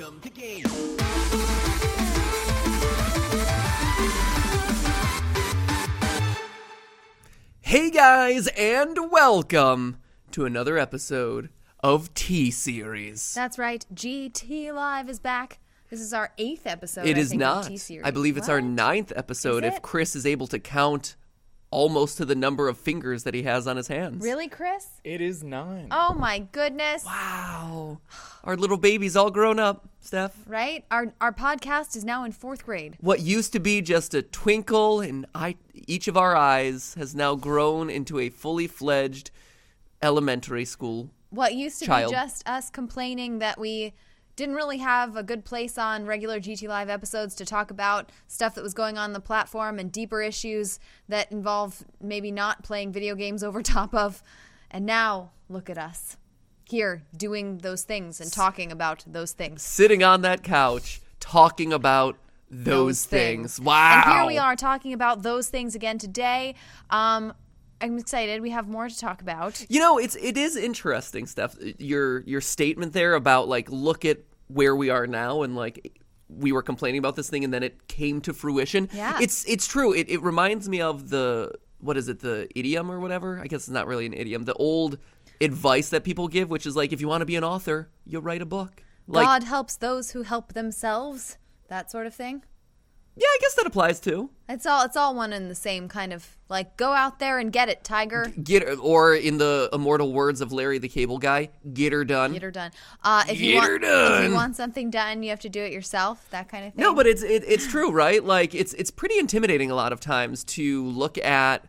Welcome to Game. Hey guys, and welcome to another episode of T Series. That's right. GT Live is back. This is our eighth episode. It I is think, of not. T-Series. I believe it's our What? ninth episode Is if it? Chris is able to count almost to the number of fingers that he has on his hands. Really, Chris? It is nine. Oh my goodness! Wow. Our little baby's all grown up, Steph. Right? Our our podcast is now in fourth grade. What used to be just a twinkle in eye, each of our eyes has now grown into a fully fledged elementary school. What used to Child. be just us complaining that we didn't really have a good place on regular GT Live episodes to talk about stuff that was going on the platform and deeper issues that involve maybe not playing video games over top of. And now, look at us here doing those things and talking about those things. Sitting on that couch talking about those, things. Wow. And here we are talking about those things again today. Um, I'm excited. We have more to talk about. You know, it's it is interesting, Steph. Your your statement there about like look at where we are now and like we were complaining about this thing and then it came to fruition. Yeah. It's it's true. It it reminds me of the what is it, the idiom or whatever? I guess it's not really an idiom. The old advice that people give, which is like if you want to be an author, you write a book. Like God helps those who help themselves. That sort of thing. Yeah, I guess that applies too. It's all it's all one and the same kind of like go out there and get it, tiger. Get or in the immortal words of Larry the Cable Guy, get her done. Get her done. Uh, if you Get want, her if you want something done, you have to do it yourself. That kind of thing. No, but it's it, it's true, right? Like it's it's pretty intimidating a lot of times to look at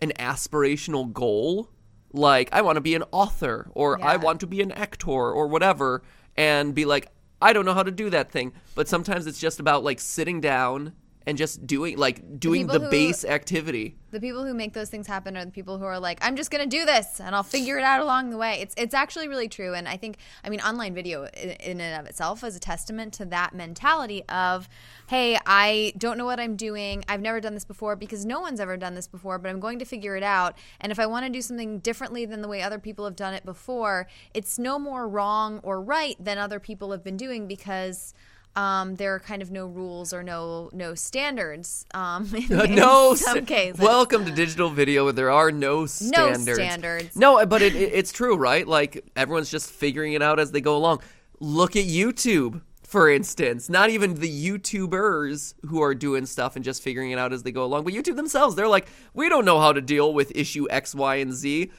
an aspirational goal, like I want to be an author or I want to be an actor or whatever, and be like, I don't know how to do that thing. But sometimes it's just about like sitting down and just doing like doing the, who- base activity. the people who make those things happen are the people who are like, I'm just gonna do this and I'll figure it out along the way. It's it's actually really true, and I think I mean online video in, in and of itself is a testament to that mentality of, hey, I don't know what I'm doing. I've never done this before because no one's ever done this before, but I'm going to figure it out. And if I want to do something differently than the way other people have done it before, it's no more wrong or right than other people have been doing because. Um, there are kind of no rules or no no standards. Um, in, in no some cases. Welcome to digital video. where There are no standards. No standards. No, but it, it, it's true, right? Like everyone's just figuring it out as they go along. Look at YouTube, for instance. Not even the YouTubers who are doing stuff and just figuring it out as they go along, but YouTube themselves. They're like, we don't know how to deal with issue X, Y, and Z.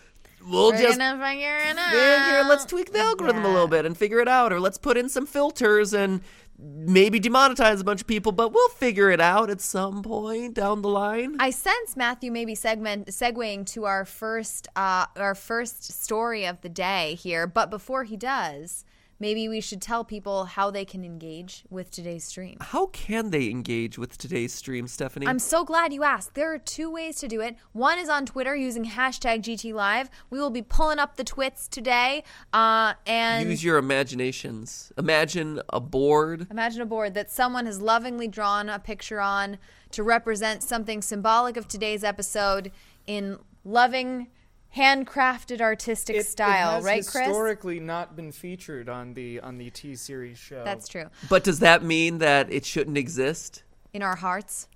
We'll We're just gonna figure it out. figure, let's tweak the algorithm a little bit and figure it out, or let's put in some filters and maybe demonetize a bunch of people, but we'll figure it out at some point down the line. I sense Matthew maybe segment segueing to our first uh, our first story of the day here, but before he does, maybe we should tell people how they can engage with today's stream. How can they engage with today's stream, Stephanie? I'm so glad you asked. There are two ways to do it. One is on Twitter using hashtag GT Live. We will be pulling up the twits today, uh, and Use your imaginations. Imagine a board. Imagine a board that someone has lovingly drawn a picture on to represent something symbolic of today's episode in loving, handcrafted artistic It, style, it has right, Chris? historically not been featured on the on the T series show. That's true. But does that mean that it shouldn't exist? In our hearts.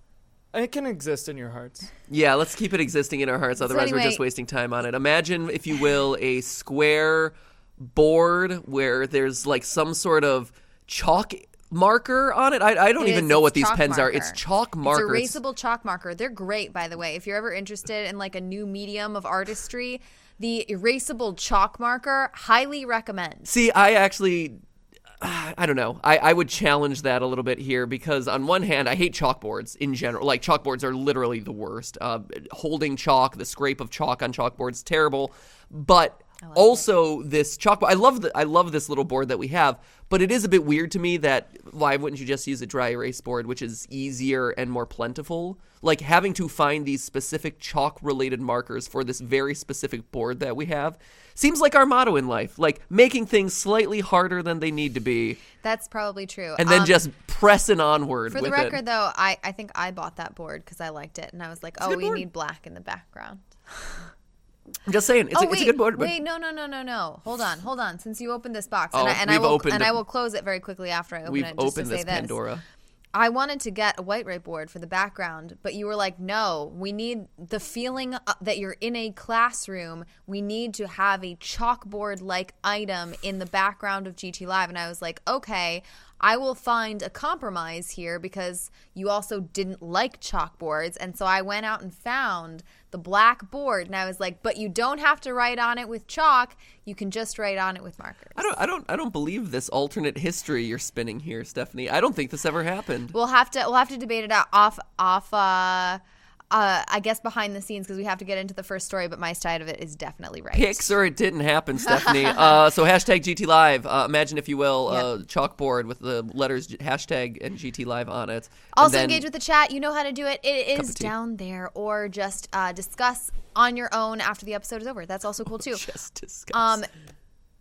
It can exist in your hearts. Yeah, let's keep it existing in our hearts. Otherwise, we're just wasting time on it. Imagine, if you will, a square board where there's like some sort of chalk marker on it. I, I don't It even is. know what these pens are. It's chalk marker. It's erasable chalk marker. They're great, by the way. If you're ever interested in like a new medium of artistry, the erasable chalk marker highly recommend. See, I actually, I don't know. I, I would challenge that a little bit here because, on one hand, I hate chalkboards in general. Like, chalkboards are literally the worst. Uh, holding chalk, the scrape of chalk on chalkboards, terrible. But also, this chalkboard, I love the, I love this little board that we have. But it is a bit weird to me that why wouldn't you just use a dry erase board, which is easier and more plentiful? Like having to find these specific chalk related markers for this very specific board that we have seems like our motto in life. Like making things slightly harder than they need to be That's probably true. and then Um, just pressing onward For the record, it. though, I, I think I bought that board because I liked it, and I was like, a "Oh, we board. need black in the background." I'm just saying, it's, oh a, wait, it's a good board. But wait, no, no, no, no, no. Hold on, hold on. Since you opened this box, Oh, and, I, and I we've will, opened and I will close it very quickly after I open we've it. Just opened to say this Pandora. I wanted to get a white right board for the background, but you were like, no, we need the feeling uh, that you're in a classroom. We need to have a chalkboard like item in the background of GT Live. And I was like, okay, I will find a compromise here because you also didn't like chalkboards. And so I went out and found the black board. And I was like, but you don't have to write on it with chalk. You can just write on it with markers. I don't, I don't, I don't believe this alternate history you're spinning here, Stephanie. I don't think this ever happened. We'll have to we'll have to debate it out off off uh uh I guess behind the scenes because we have to get into the first story, but my side of it is definitely right. Pics or it didn't happen, Stephanie. uh, so hashtag GT Live. Uh, imagine, if you will, Yep. a chalkboard with the letters hashtag and GT Live on it. Also then- engage with the chat. You know how to do it. It is down there, or just uh, discuss on your own after the episode is over. That's also cool too. Just discuss. Um,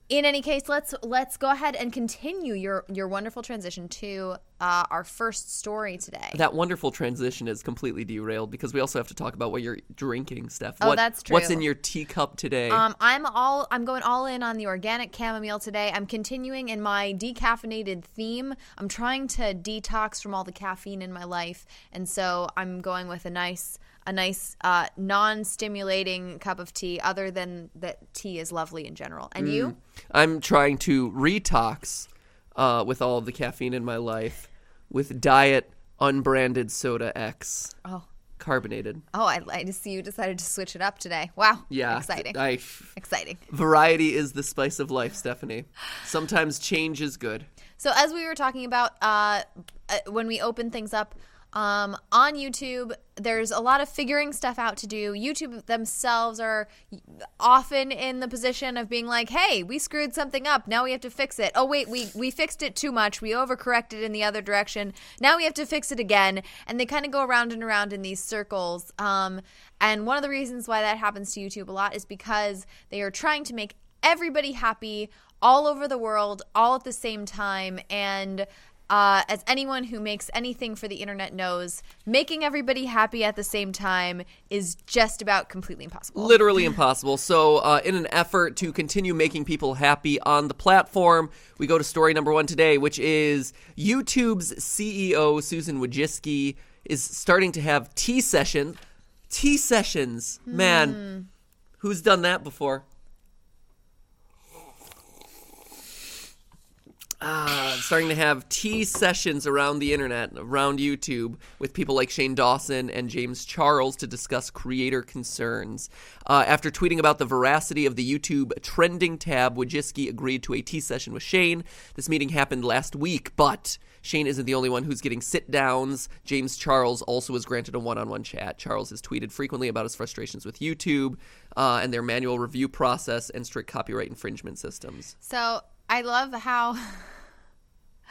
in any case, let's let's go ahead and continue your your wonderful transition to uh, our first story today. that wonderful transition is completely derailed because we also have to talk about what you're drinking, Steph. Oh, What- that's What's in your teacup today? Um, I'm all I'm going all in on the organic chamomile today. I'm continuing in my decaffeinated theme. I'm trying to detox from all the caffeine in my life, and so I'm going with a nice a nice uh, non-stimulating cup of tea. Other than that, tea is lovely in general. And you? I'm trying to retox uh, with all of the caffeine in my life with diet unbranded soda X, Oh, carbonated. oh, I, I just see you decided to switch it up today. Wow, Yeah, exciting, I, exciting. variety is the spice of life, Stephanie. Sometimes change is good. So as we were talking about uh, uh, when we open things up um, on YouTube, there's a lot of figuring stuff out to do. YouTube themselves are often in the position of being like, "Hey, we screwed something up. Now we have to fix it. Oh wait, we we fixed it too much. We overcorrected in the other direction. Now we have to fix it again." And they kind of go around and around in these circles. Um, and one of the reasons why that happens to YouTube a lot is because they are trying to make everybody happy all over the world all at the same time and uh, as anyone who makes anything for the internet knows, making everybody happy at the same time is just about completely impossible. Literally impossible. So, uh, in an effort to continue making people happy on the platform, we go to story number one today, which is YouTube's CEO, Susan Wojcicki, is starting to have tea sessions. Tea sessions. Man, who's done that before? Ah, starting to have tea sessions around the internet, around YouTube, with people like Shane Dawson and James Charles to discuss creator concerns. Uh, after tweeting about the veracity of the YouTube trending tab, Wojcicki agreed to a tea session with Shane. This meeting happened last week, but Shane isn't the only one who's getting sit downs. James Charles also was granted a one on one chat. Charles has tweeted frequently about his frustrations with YouTube uh, and their manual review process and strict copyright infringement systems. So I love how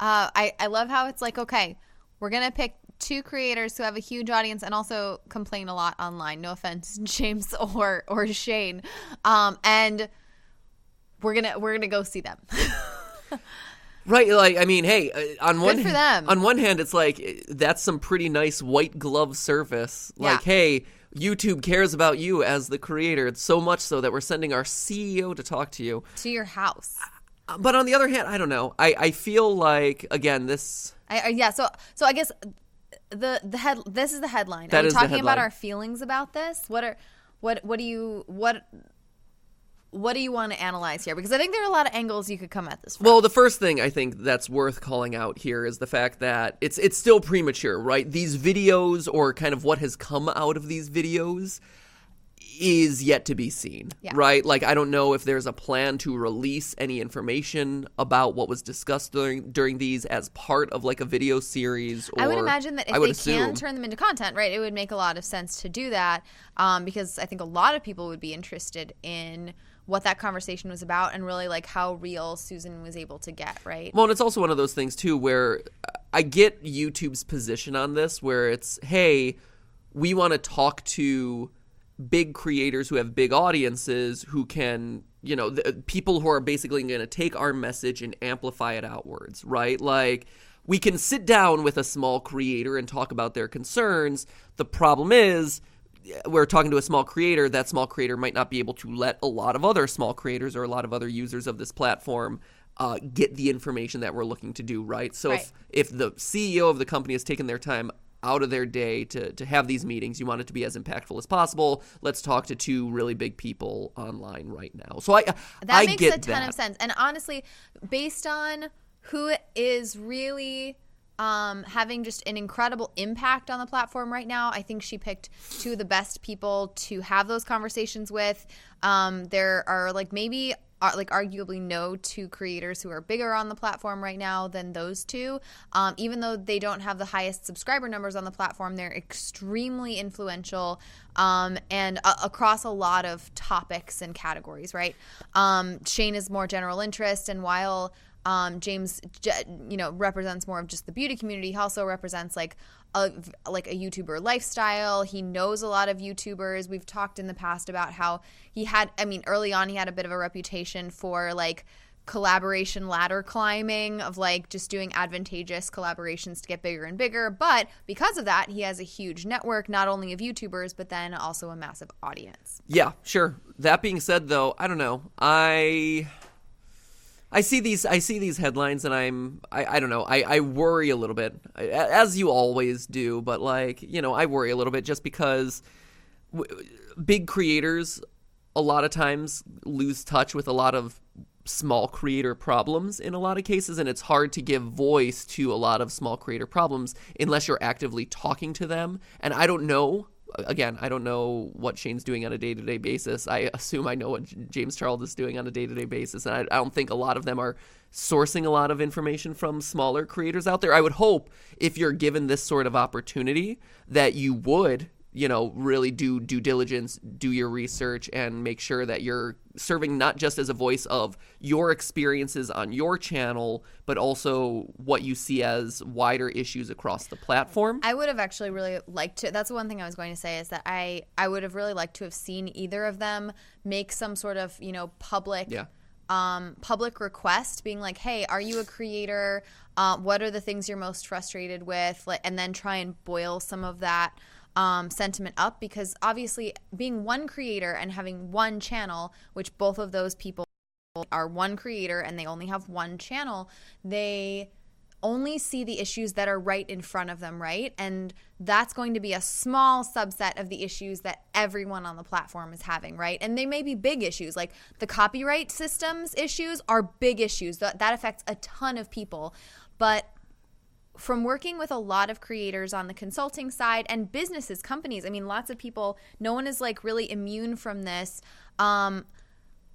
uh, I I love how it's like okay, we're gonna pick two creators who have a huge audience and also complain a lot online. No offense, James or or Shane, um, and we're gonna we're gonna go see them. Right, like I mean, hey, uh, on one for them. on one hand, it's like uh, that's some pretty nice white glove service. Like, Yeah. hey, YouTube cares about you as the creator. It's so much so that we're sending our CEO to talk to you. to your house. But on the other hand, I don't know. I I feel like again this. I, I, yeah, so so I guess the the head this is the headline. That are the talking about our feelings about this? What are what what do you what what do you want to analyze here? Because I think there are a lot of angles you could come at this from. Well, the first thing I think that's worth calling out here is the fact that it's it's still premature, right? These videos or kind of what has come out of these videos is yet to be seen, Yeah. right? Like I don't know if there's a plan to release any information about what was discussed during during these as part of like a video series. Or, I would imagine that if I would they assume, can turn them into content, right, it would make a lot of sense to do that um, because I think a lot of people would be interested in what that conversation was about and really like how real Susan was able to get, right? Well, and it's also one of those things too where I get YouTube's position on this, where it's, hey, we want to talk to big creators who have big audiences who can, you know, the, people who are basically going to take our message and amplify it outwards, right? Like. We can sit down with a small creator and talk about their concerns. The problem is, we're talking to a small creator, that small creator might not be able to let a lot of other small creators or a lot of other users of this platform uh, get the information that we're looking to do, right? So Right. if if the CEO of the company has taken their time out of their day to, to have these meetings, you want it to be as impactful as possible. Let's talk to two really big people online right now. So I That I makes a ton that. of sense. And honestly, based on who is really um, having just an incredible impact on the platform right now, I think she picked two of the best people to have those conversations with. Um, there are like maybe. Uh, like arguably no two creators who are bigger on the platform right now than those two um, even though they don't have the highest subscriber numbers on the platform they're extremely influential um, and uh, across a lot of topics and categories right um, shane is more general interest and while um, James, you know, represents more of just the beauty community. He also represents like a like a YouTuber lifestyle. He knows a lot of YouTubers. We've talked in the past about how he had. I mean, early on, he had a bit of a reputation for like collaboration ladder climbing of like just doing advantageous collaborations to get bigger and bigger but because of that he has a huge network not only of youtubers but then also a massive audience Yeah, sure. That being said, though, I don't know. I I see these I see these headlines, and I'm I, I don't know. I, I worry a little bit, as you always do. But like you know, I worry a little bit just because w- big creators a lot of times lose touch with a lot of small creator problems in a lot of cases and it's hard to give voice to a lot of small creator problems unless you're actively talking to them and i don't know again i don't know what shane's doing on a day-to-day basis. I assume i know what james charles is doing on a day-to-day basis and I, I don't think a lot of them are sourcing a lot of information from smaller creators out there. I would hope if you're given this sort of opportunity that you would you know, really do due diligence, do your research, and make sure that you're serving not just as a voice of your experiences on your channel, but also what you see as wider issues across the platform. I would have actually really liked to. That's the one thing I was going to say is that I I would have really liked to have seen either of them make some sort of you know public Yeah. um, public request, being like, "Hey, are you a creator? Uh, what are the things you're most frustrated with?" Like, and then try and boil some of that um, sentiment up because obviously being one creator and having one channel, which both of those people are one creator and they only have one channel, they only see the issues that are right in front of them, right? And that's going to be a small subset of the issues that everyone on the platform is having, right? And they may be big issues. Like the copyright systems issues are big issues. That, that affects a ton of people. But from working with a lot of creators on the consulting side and businesses, companies, I mean, lots of people, no one is like really immune from this. Um,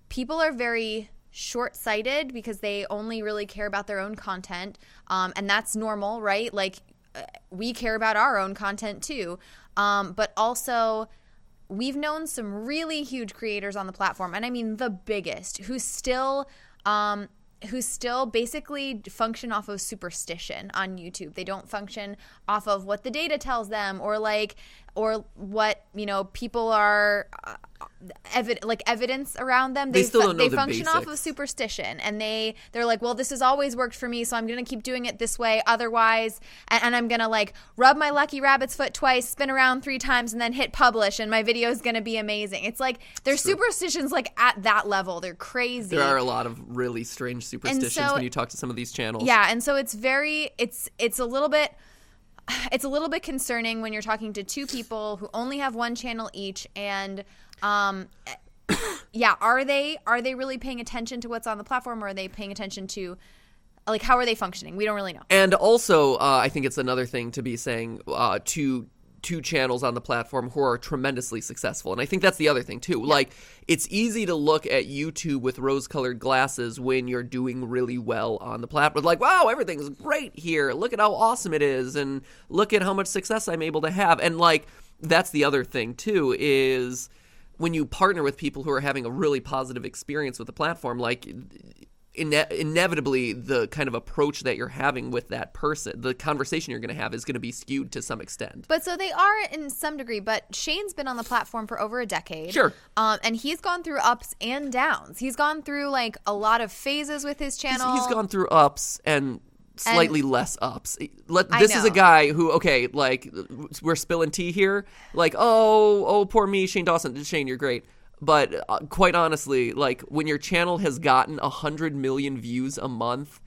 people are very short sighted because they only really care about their own content. Um, and that's normal, right? Like, uh, we care about our own content too. Um, but also, we've known some really huge creators on the platform, and I mean the biggest, who still. Um, who still basically function off of superstition on YouTube. They don't function off of what the data tells them or like or what, you know, people are uh, evi- like evidence around them. They still don't know they the function off of superstition and they they're like, "Well, this has always worked for me, so I'm going to keep doing it this way otherwise and, and I'm going to like rub my lucky rabbit's foot twice, spin around 3 times and then hit publish and my video is going to be amazing." It's like their superstitions like at that level. They're crazy. There are a lot of really strange superstitions so- when you talk to some of these channels. Yeah, and so it's very it's it's a little bit it's a little bit concerning when you're talking to two people who only have one channel each and um yeah, are they are they really paying attention to what's on the platform or are they paying attention to like how are they functioning? We don't really know. And also, uh, I think it's another thing to be saying uh, to two channels on the platform who are tremendously successful. And I think that's the other thing too. Like it's easy to look at YouTube with rose-colored glasses when you're doing really well on the platform. Like, wow, everything's great here. Look at how awesome it is and look at how much success I'm able to have. And like that's the other thing too is when you partner with people who are having a really positive experience with the platform like ine- inevitably the kind of approach that you're having with that person the conversation you're going to have is going to be skewed to some extent But so they are in some degree, but Shane's been on the platform for over a decade. Sure. Um, and he's gone through ups and downs. He's gone through like a lot of phases with his He's- channel. he's gone through ups and slightly less ups. Let, this is a guy who, okay, like we're spilling tea here. Like, oh, oh, poor me, Shane Dawson. Shane, you're great. But uh, quite honestly, like when your channel has gotten a hundred million views a month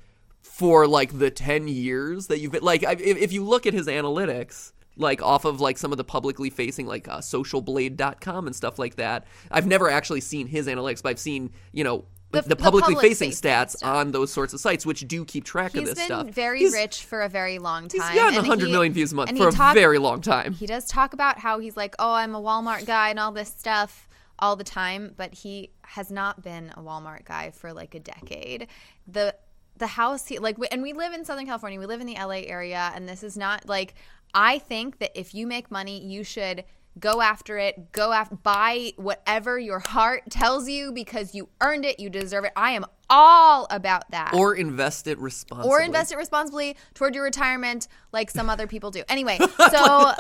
for like the ten years that you've been, like, I- if, if you look at his analytics. Like off of like some of the publicly facing like uh, socialblade.com and stuff like that. I've never actually seen his analytics, but I've seen you know The- the, the publicly public facing stats stuff. on those sorts of sites, which do keep track He's of this been stuff. very rich for a very long He's time. gotten and 100 he- million views a month for he a very long time. He does talk about how he's like, oh, I'm a Walmart guy and all this stuff all the time, but he has not been a Walmart guy for like a decade. The the house he like, and we live in Southern California. We live in the LA area, and this is not like. I think that if you make money, you should go after it. Go after buy whatever your heart tells you because you earned it. You deserve it. I am all about that Or invest it responsibly. or invest it responsibly toward your retirement like some other people do. Anyway, so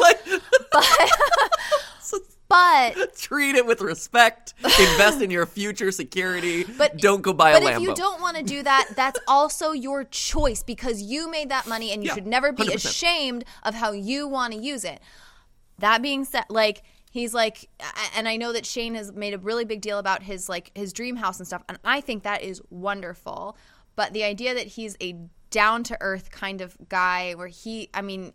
but But treat it with respect. invest in your future security. but don't go buy a Lambo. But if you don't want to do that, that's also your choice because you made that money and you Yeah, should never be 100%. ashamed of how you want to use it. That being said, like he's like and I know that Shane has made a really big deal about his like his dream house and stuff and I think that is wonderful. But the idea that he's a down to earth kind of guy where he I mean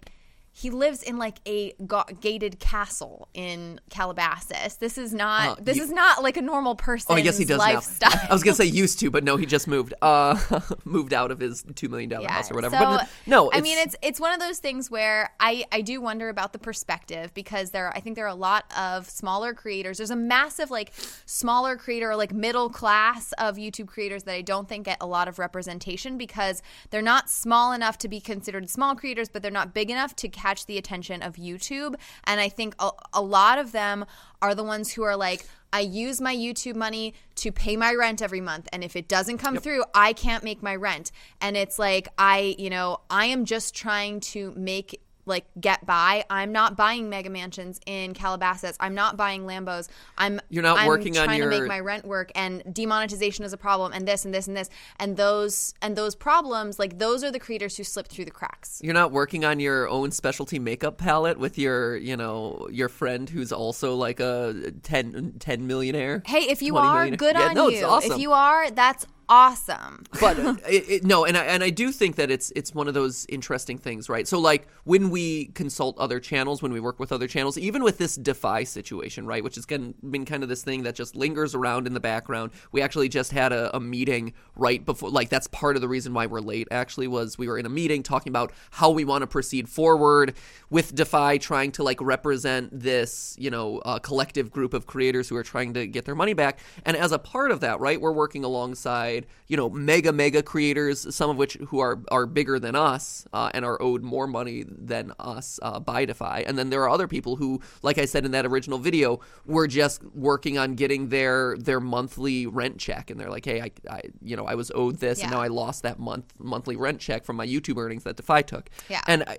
he lives in like a ga- gated castle in Calabasas. This is not. Uh, this you- is not like a normal person. Oh, I guess he does lifestyle. now. I was gonna say used to, but no, he just moved. Uh, moved out of his two million dollar house or whatever. So, but no, I mean it's it's one of those things where I I do wonder about the perspective because there I think there are a lot of smaller creators. There's a massive like smaller creator or like middle class of YouTube creators that I don't think get a lot of representation because they're not small enough to be considered small creators, but they're not big enough to catch the attention of YouTube. And I think a, a lot of them are the ones who are like I use my YouTube money to pay my rent every month. And if it doesn't come through, I can't make my rent. And it's like, I, you know, I am just trying to make like get by. I'm not buying mega mansions in Calabasas. I'm not buying Lambos. I'm You're not I'm working on trying to make my rent work and demonetization is a problem and this and this and this and those and those problems like those are the creators who slip through the cracks. You're not working on your own specialty makeup palette with your, you know, your friend who's also like a 10, 10 millionaire. Hey, if you are, good Yeah, on no, you. Awesome. If you are, that's awesome. but it, it, no, and I and I do think that it's it's one of those interesting things, right? So like when we consult other channels, when we work with other channels, even with this Defy situation, right, which has been kind of this thing that just lingers around in the background. We actually just had a, a meeting right before, like that's part of the reason why we're late. Actually, was we were in a meeting talking about how we want to proceed forward with Defy, trying to like represent this, you know, uh, collective group of creators who are trying to get their money back. And as a part of that, right, we're working alongside, you know, mega mega creators, some of which who are are bigger than us uh, and are owed more money than us uh, by Defy. And then there are other people who, like I said in that original video, were just working on getting their their monthly rent check, and they're like, hey, I, I you know, I was owed this, and now I lost that month monthly rent check from my YouTube earnings that Defy took. Yeah. and I,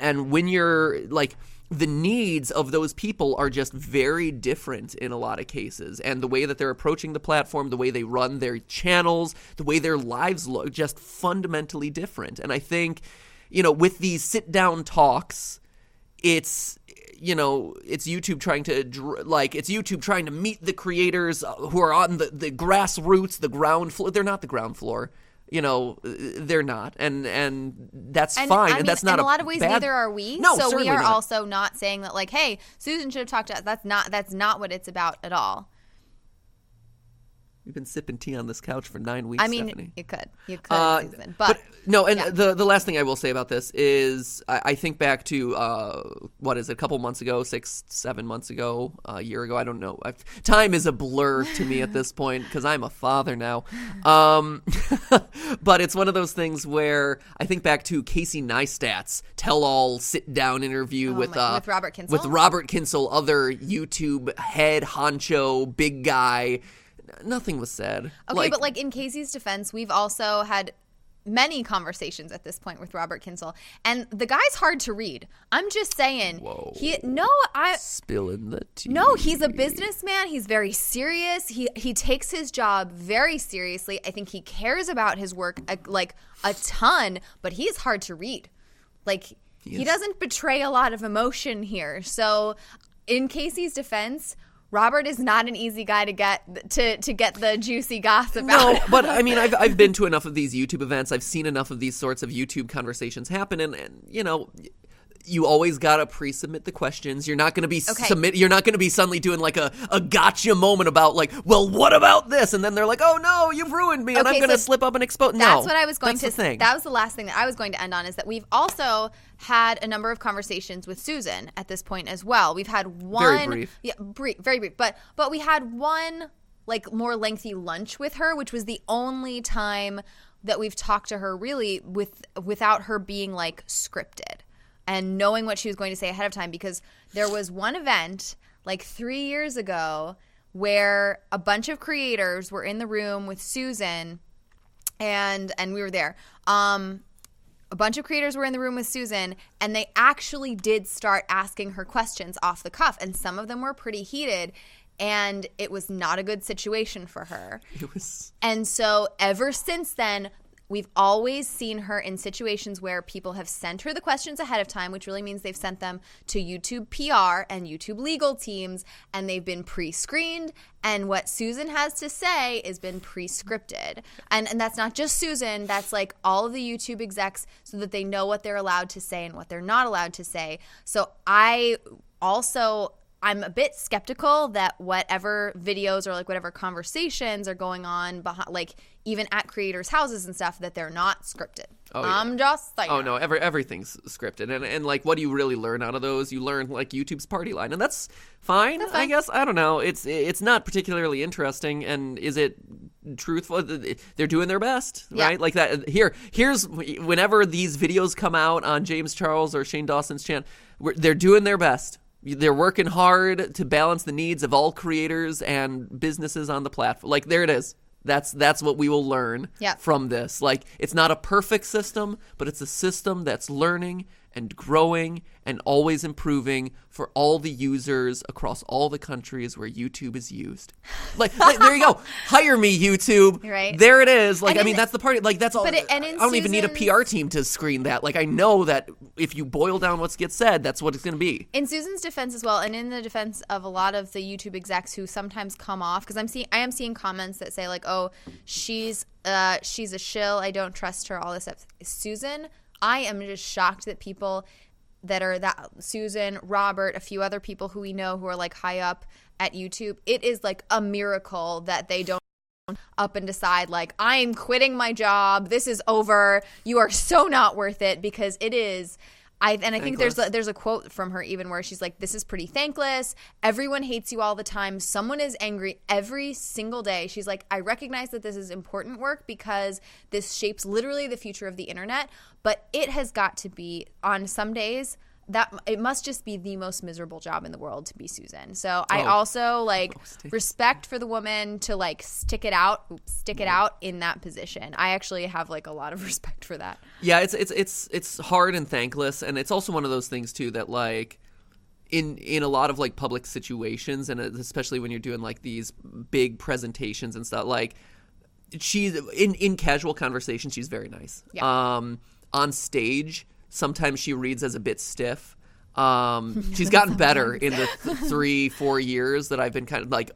and when you're like the needs of those people are just very different in a lot of cases. And the way that they're approaching the platform the way they run their channels the way their lives look just fundamentally different. And i think you know with these sit down talks it's you know it's youtube trying to like it's youtube trying to meet the creators who are on the, the grassroots the ground floor they're not the ground floor you know uh, they're not. And and that's And, fine. I mean, and that's not in a lot of ways bad- neither are we. No so we are not. also not saying that like hey susan should have talked to us. That's not that's not what it's about at all We've been sipping tea on this couch for nine weeks. i mean Stephanie. you could you could Uh, susan but, no, and yeah. the the last thing I will say about this is I, I think back to uh, what is it, a couple months ago, six, seven months ago, a year ago. I don't know. I've, time is a blur to me at this point because I'm a father now. Um, but it's one of those things where I think back to Casey Neistat's tell-all sit-down interview Oh with my- uh, with Robert Kyncl? with Robert Kyncl, other YouTube head honcho, big guy. Nothing was said. okay but like in casey's defense we've also had many conversations at this point with Robert Kyncl, and the guy's hard to read. I'm just saying. Whoa. He no, I Spilling the tea. no, he's a businessman. He's very serious. He he takes his job very seriously. I think he cares about his work uh, like a ton, but he's hard to read. Like he, is. doesn't betray a lot of emotion here. So, in Casey's defense, Robert is not an easy guy to get to to get the juicy gossip No, out. but I mean, I've I've been to enough of these YouTube events. I've seen enough of these sorts of YouTube conversations happen, and, and you know. You always gotta pre-submit the questions. You're not gonna be Okay. submit. You're not gonna be suddenly doing like a, a gotcha moment about like, well, what about this? And then they're like, oh no, you've ruined me, and I'm gonna slip up and expose. No, That's what I was going to. Thing. That was the last thing that I was going to end on is that we've also had a number of conversations with Susan at this point as well. We've had one brief. yeah, brief, very brief, but but we had one like more lengthy lunch with her, which was the only time that we've talked to her really with without her being like scripted and knowing what she was going to say ahead of time because there was one event like 3 years ago where a bunch of creators were in the room with Susan and and we were there. Um, a bunch of creators were in the room with Susan, and they actually did start asking her questions off the cuff, and some of them were pretty heated, and it was not a good situation for her. it was And so ever since then, we've always seen her in situations where people have sent her the questions ahead of time, which really means they've sent them to YouTube PR and YouTube legal teams, and they've been pre screened. And what Susan has to say has been pre scripted. And, and that's not just Susan, that's like all of the YouTube execs so that they know what they're allowed to say and what they're not allowed to say. So I also I'm a bit skeptical that whatever videos or like whatever conversations are going on behind, like even at creators' houses and stuff, that they're not scripted. Oh, yeah. I'm just saying. Oh no, every everything's scripted, and and like, what do you really learn out of those? You learn like YouTube's party line, and that's fine. I fine. guess I don't know. It's it's not particularly interesting, and is it truthful? They're doing their best, Yeah. right? Like that. Here, here's whenever these videos come out on James Charles or Shane Dawson's channel, they're doing their best. They're working hard to balance the needs of all creators and businesses on the platform. Like there it is. That's that's what we will learn Yep. from this. Like it's not a perfect system, but it's a system that's learning and growing and always improving for all the users across all the countries where YouTube is used. Like, like, there you go. Hire me, YouTube. Right. There it is. Like And I in- mean, that's the part. Like that's all. But it- and in I don't even need a PR team to screen that. Like I know that if you boil down what gets said, that's what it's going to be. in Susan's defense as well, and in the defense of a lot of the YouTube execs who sometimes come off, because I'm seeing, I am seeing comments that say like, "Oh, she's, uh, she's a shill. I don't trust her." All this stuff. Susan, I am just shocked that people that are that Susan, Robert, a few other people who we know who are like high up at YouTube. It is like a miracle that they don't up and decide like I'm quitting my job. This is over. You are so not worth it because it is. I and I think there's a, there's a quote from her even where she's like, "This is pretty thankless. Everyone hates you all the time. Someone is angry every single day." She's like, "I recognize that this is important work because this shapes literally the future of the internet, but it has got to be on some days." That it must just be the most miserable job in the world to be Susan. So I Oh. also like respect for the woman to like stick it out, oops, stick it out in that position. I actually have like a lot of respect for that. Yeah, it's it's it's it's hard and thankless, and it's also one of those things too that like in in a lot of like public situations, and especially when you're doing like these big presentations and stuff, like she's in in casual conversation, she's very nice. Yeah. Um, on stage, sometimes she reads as a bit stiff. Um, she's gotten better in the th- three, four years that I've been kind of like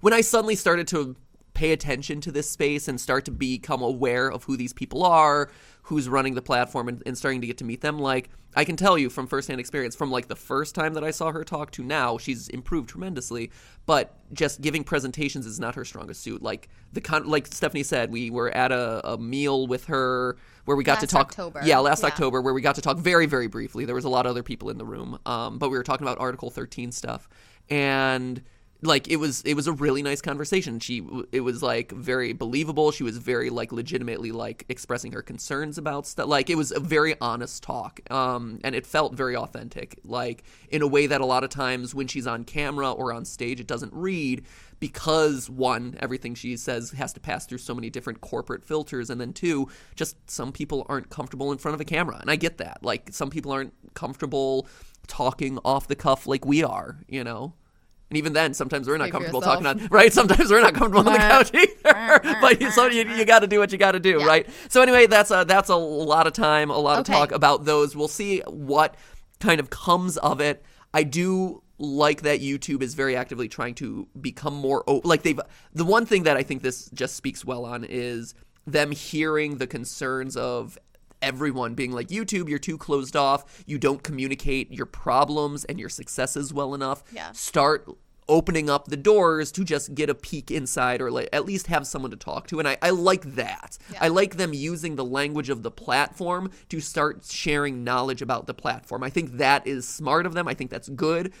when I suddenly started to pay attention to this space and start to become aware of who these people are, who's running the platform, and, and starting to get to meet them. Like I can tell you from firsthand experience, from like the first time that I saw her talk to now, she's improved tremendously. But just giving presentations is not her strongest suit. Like the con- like Stephanie said, we were at a, a meal with her where we got to Last talk. October. Yeah, last Yeah. October where we got to talk very very briefly. There was a lot of other people in the room, um, but we were talking about Article 13 stuff, and like it was it was a really nice conversation. She it was like very believable. She was very like legitimately like expressing her concerns about stuff like it was a very honest talk um and it felt very authentic. Like in a way that a lot of times when she's on camera or on stage it doesn't read because one everything she says has to pass through so many different corporate filters and then two just some people aren't comfortable in front of a camera and i get that. Like some people aren't comfortable talking off the cuff like we are you know and even then, sometimes we're not comfortable yourself. talking on right. Sometimes we're not comfortable on the couch either. but you, so you, you got to do what you got to do, Yeah. right? So anyway, that's a that's a lot of time, a lot Okay. of talk about those. We'll see what kind of comes of it. I do like that YouTube is very actively trying to become more o- like they've. The one thing that I think this just speaks well on is them hearing the concerns of everyone being like YouTube, you're too closed off. You don't communicate your problems and your successes well enough. Yeah. Start opening up the doors to just get a peek inside or like at least have someone to talk to and I, I like that. Yeah. I like them using the language of the platform to start sharing knowledge about the platform. I think that is smart of them. I think that's good.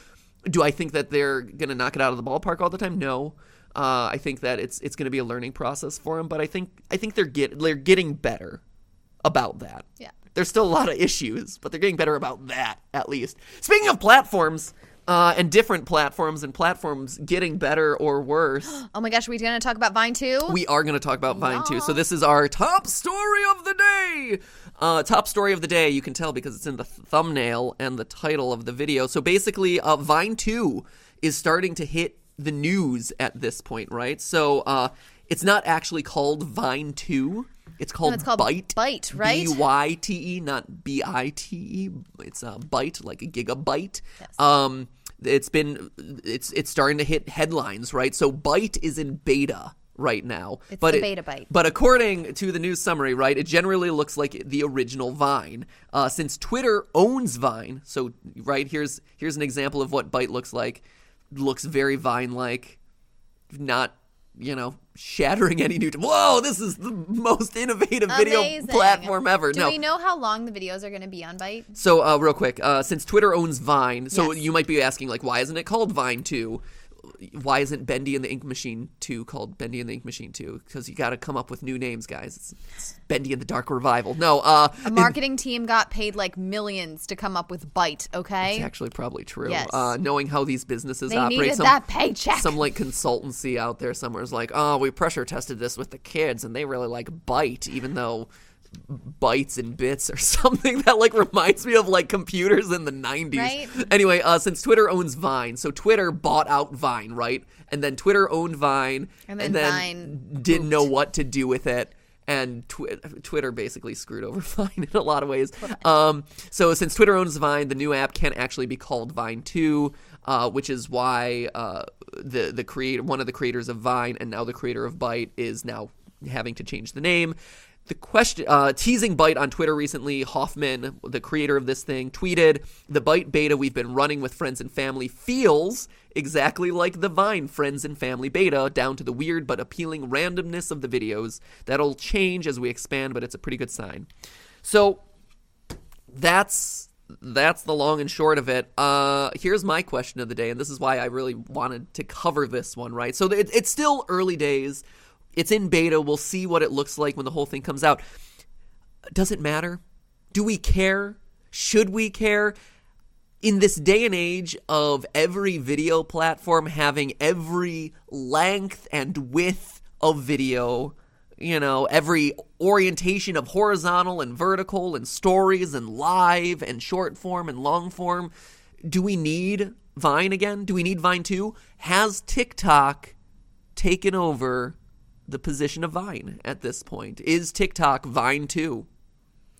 Do I think that they're gonna knock it out of the ballpark all the time? No. Uh, I think that it's it's going to be a learning process for them, but I think I think they're get they're getting better about that. Yeah. There's still a lot of issues, but they're getting better about that at least. Speaking of platforms uh, and different platforms and platforms getting better or worse, Oh my gosh, are we going to talk about Vine 2? we are going to talk about Vine 2. So this is our top story of the day. Uh, top story of the day. You can tell because it's in the th- thumbnail and the title of the video. So basically, uh, Vine 2 is starting to hit the news at this point, right? So uh, it's not actually called Vine 2. It's called, it's called Byte. Byte, right? B Y T E, not B I T E. It's a byte, like a gigabyte. Yes. Um, it's been it's it's starting to hit headlines, right? So Byte is in beta right now. It's but the it- beta Byte. But according to the news summary, right, it generally looks like the original Vine. Uh, since Twitter owns Vine, so right here's here's an example of what Byte looks like. Looks very Vine like, not you know shattering any new. Whoa, this is the most innovative video Amazing. platform ever. Do no, we know how long the videos are going to be on Byte? so, uh, real quick, uh, since Twitter owns Vine, so Yes. you might be asking, like, why isn't it called Vine 2? Why isn't Bendy and the Ink Machine 2 called Bendy and the Ink Machine 2? Because you got to come up with new names, guys. It's, it's Bendy and the Dark Revival. No, uh, A marketing team got paid like millions to come up with Byte, okay? it's actually probably true. Yes. Uh, knowing how these businesses They operate, needed some, that paycheck. some like consultancy out there somewhere is like, oh, we pressure tested this with the kids and they really like Byte, even though bytes and bits or something that like reminds me of like computers in the 90s. Right. Anyway, uh, since Twitter owns Vine, so Twitter bought out Vine, right? And then Twitter owned Vine, And then Vine didn't know what to do with it. And twi- Twitter basically screwed over Vine in a lot of ways. Um, so since Twitter owns Vine, the new app can't actually be called Vine 2, uh, which is why uh, the the create one of the creators of Vine and now the creator of Byte is now having to change the name. The question, uh, teasing Byte on Twitter recently, Hofmann, the creator of this thing, tweeted, "The Byte beta we've been running with friends and family feels exactly like the Vine friends and family beta, down to the weird but appealing randomness of the videos. That'll change as we expand, but it's a pretty good sign." So that's that's the long and short of it. Uh, here's my question of the day, and this is why I really wanted to cover this one. Right, so it, it's still early days. It's in beta. We'll see what it looks like when the whole thing comes out. Does it matter? Do we care? Should we care? in this day and age of every video platform having every length and width of video, you know, every orientation of horizontal and vertical and stories and live and short form and long form, do we need Vine again? Do we need Vine 2? Has TikTok taken over the position of Vine at this point? Is TikTok Vine 2?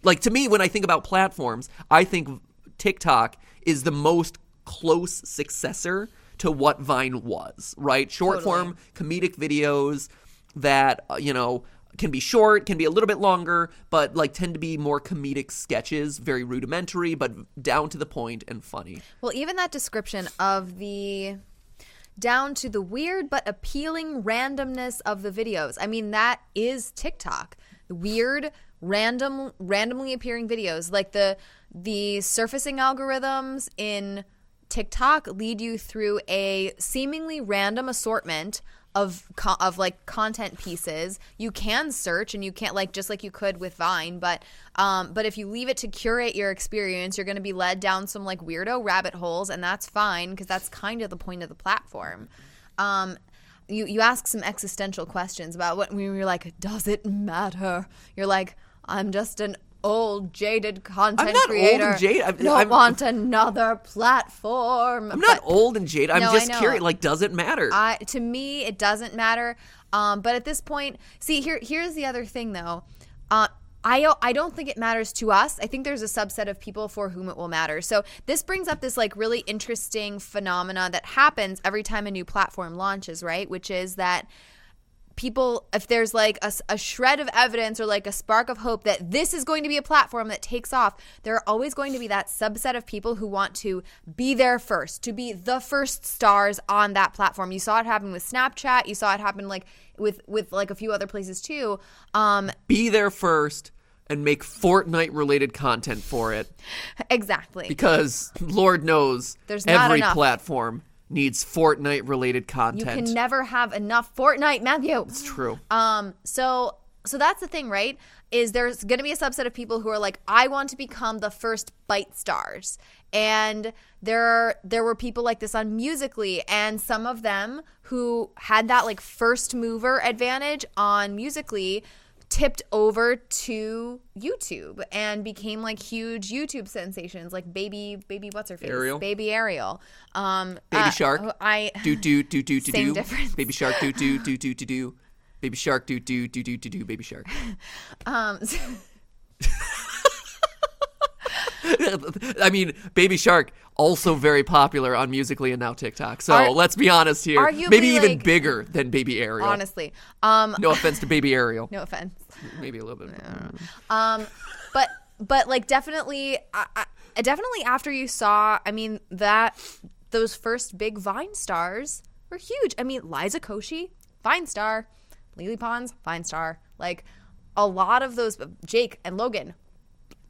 like to me when i think about platforms i think tiktok is the most close successor to what vine was right short form comedic videos that uh, you know can be short can be a little bit longer but like tend to be more comedic sketches very rudimentary but down to the point and funny Well, even that description of the down to the weird but appealing randomness of the videos. I mean, that is TikTok. Weird, random, randomly appearing videos, like the the surfacing algorithms in TikTok lead you through a seemingly random assortment of of like content pieces. You can search and you can't like just like you could with Vine, but um but if you leave it to curate your experience, you're going to be led down some like weirdo rabbit holes and that's fine because that's kind of the point of the platform. Um you you ask some existential questions about what when you're like, does it matter? You're like, I'm just an old jaded content I'm not old and creator. jaded. I'm- don't I'm- want another platform. I'm not old and jaded. I'm No, just curious. Like, does it matter? I to me it doesn't matter. Um, but at this point, see here here's the other thing though. Uh, I I don't think it matters to us. I think there's a subset of people for whom it will matter. So this brings up this like really interesting phenomena that happens every time a new platform launches, right? Which is that people if there's like a, a shred of evidence or like a spark of hope that this is going to be a platform that takes off there are always going to be that subset of people who want to be there first to be the first stars on that platform. You saw it happen with snapchat. You saw it happen like with with like a few other places too. Um Be there first and make Fortnite related content for it. Exactly. Because Lord knows There's not every enough. platform needs Fortnite related content. you can never have enough fortnite matthew it's true. Um, so so that's the thing, right? Is there's going to be a subset of people who are like, I want to become the first Byte stars, and there there were people like this on Musically, and some of them who had that like first mover advantage on Musically tipped over to YouTube and became like huge YouTube sensations, like baby baby what's her face, Ariel. baby Ariel, um, Baby uh, Shark. I do do do do do do. difference. Baby shark do do do do do do. Baby shark do do do do do do. Baby shark. um. I mean, Baby Shark also very popular on Musically and now TikTok. So Ar- let's be honest here. arguably, Maybe even like- bigger than Baby Ariel. honestly, um, No offense to Baby Ariel. no offense. Maybe a little bit. Um, but but like definitely, I, I, definitely after you saw, I mean that those first big Vine stars were huge. I mean Liza Koshy, Vine star, Lele Pons, Vine star. Like a lot of those, Jake and Logan,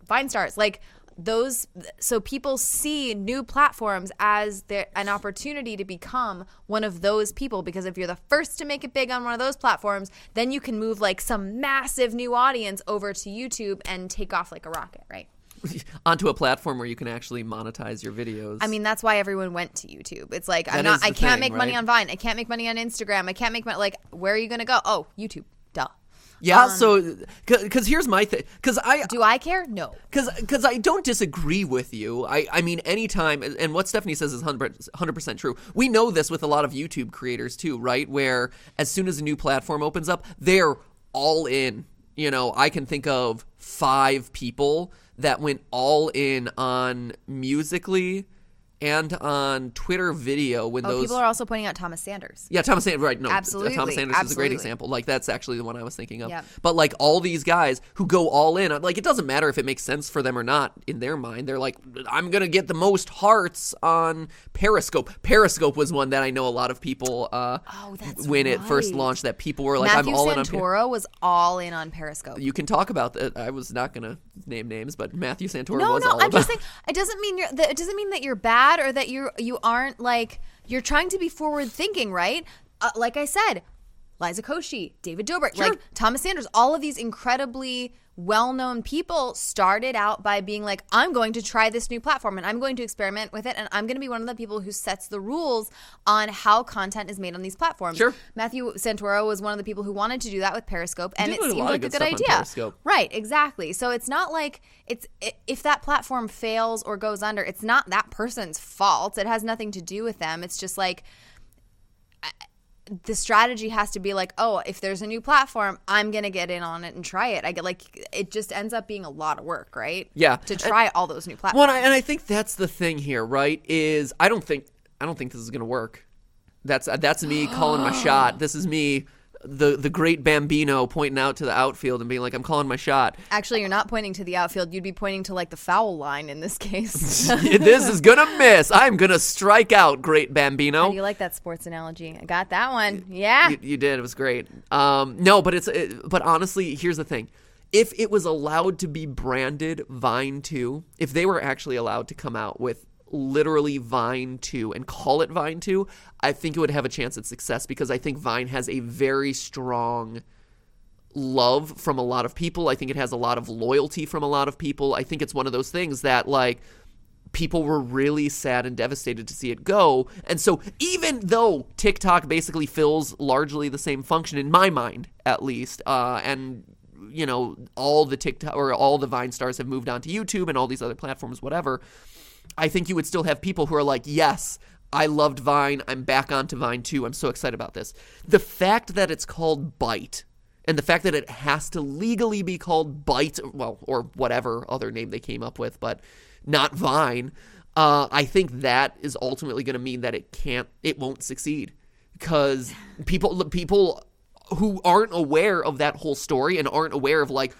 Vine stars. Like those so people see new platforms as their, an opportunity to become one of those people. Because if you're the first to make it big on one of those platforms then you can move like some massive new audience over to YouTube and take off like a rocket right? Onto a platform where you can actually monetize your videos. I mean that's why everyone went to YouTube. It's like That I'm not I can't thing, make money right? on Vine. I can't make money on Instagram. I can't make money like where are you going to go? Oh YouTube. Duh yeah. Um, so, because here's my thing. Because I do I care no because because I don't disagree with you. I I mean, anytime, and what Stephanie says is hundred percent true. We know this with a lot of YouTube creators too, right? Where as soon as a new platform opens up, they're all in. You know, I can think of five people that went all in on Musically and on Twitter video when oh those people are also pointing out Thomas Sanders yeah, Thomas Sanders, right? No, Absolutely, Thomas Sanders is a great example. Like that's actually the one I was thinking of. Yep. But like all these guys who go all in, like it doesn't matter if it makes sense for them or not in their mind. They're like, I'm gonna get the most hearts on Periscope. Periscope was one that I know a lot of people. Uh, Oh, that's when it first launched, that people were like, Matthew I'm all in on. Per- Santoro was all in on Periscope you can talk about that. I was not gonna name names, but Matthew Santoro No, was no, all I'm about. just saying it doesn't mean you're it doesn't mean that you're bad or that you you aren't like you're trying to be forward thinking, right? Uh, like I said, Liza Koshy, David Dobrik, like Thomas Sanders, all of these incredibly well-known people started out by being like I'm going to try this new platform and I'm going to experiment with it and I'm going to be one of the people who sets the rules on how content is made on these platforms. Sure. Matthew Santoro was one of the people who wanted to do that with Periscope and it a seemed of like a good good stuff on idea. Right, exactly. So it's not like it's if that platform fails or goes under, it's not that person's fault. It has nothing to do with them. It's just like the strategy has to be like, oh, if there's a new platform, I'm gonna get in on it and try it. I get like it just ends up being a lot of work, right? Yeah. to And- try all those new platforms. Well, and I think that's the thing here, right? Is I don't think I don't think this is gonna work. That's that's me calling my shot. This is me, the the great Bambino, pointing out to the outfield and being like, "I'm calling my shot. Actually, you're not pointing to the outfield. You'd be pointing to like the foul line in this case. this is gonna miss. I'm gonna strike out, great Bambino." How do you like that sports analogy? I got that one. Yeah. You, you did. It was great. Um, no, but it's it, but honestly, here's the thing: if it was allowed to be branded Vine Two, if they were actually allowed to come out with literally Vine 2 and call it Vine 2, I think it would have a chance at success because I think Vine has a very strong love from a lot of people. I think it has a lot of loyalty from a lot of people. I think it's one of those things that like people were really sad and devastated to see it go. And so even though TikTok basically fills largely the same function in my mind at least, uh, and you know, all the TikTok or all the Vine stars have moved on to YouTube and all these other platforms, whatever. I think you would still have people who are like, yes, I loved Vine. I'm back onto Vine 2. I'm so excited about this. The fact that it's called Byte and the fact that it has to legally be called Byte, well, or whatever other name they came up with, but not Vine, uh, I think that is ultimately going to mean that it can't, it won't succeed because people, people who aren't aware of that whole story and aren't aware of like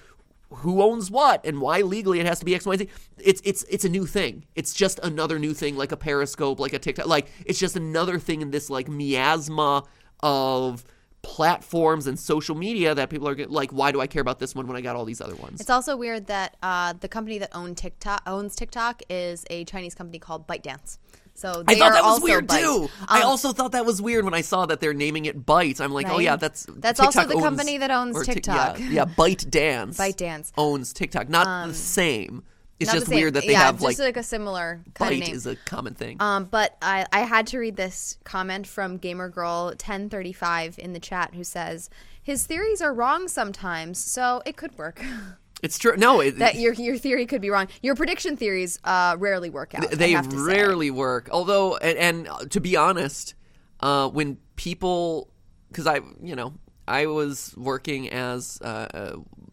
who owns what and why legally it has to be X, Y, Z. It's it's it's a new thing. It's just another new thing, like a Periscope, like a TikTok. Like it's just another thing in this like miasma of platforms and social media that people are like, why do I care about this one when I got all these other ones? It's also weird that uh, the company that own TikTok owns TikTok is a Chinese company called ByteDance. So I thought that was weird Byte. too. I Um, also thought that was weird when I saw that they're naming it Byte. I'm like, oh yeah, that's That's also the owns- company that owns TikTok. yeah, yeah, Byte Dance. ByteDance. owns TikTok. Not the same. It's just weird that they yeah, have just like, like, a similar kind of name. is a common thing. Um, but I, I had to read this comment from GamerGirl1035 in the chat who says, his theories are wrong sometimes, so it could work. it's true. No, it, that your your theory could be wrong. Your prediction theories uh, rarely work out. They to say. rarely work. Although, and, and uh, to be honest, uh, when people, because I, you know, I was working as a,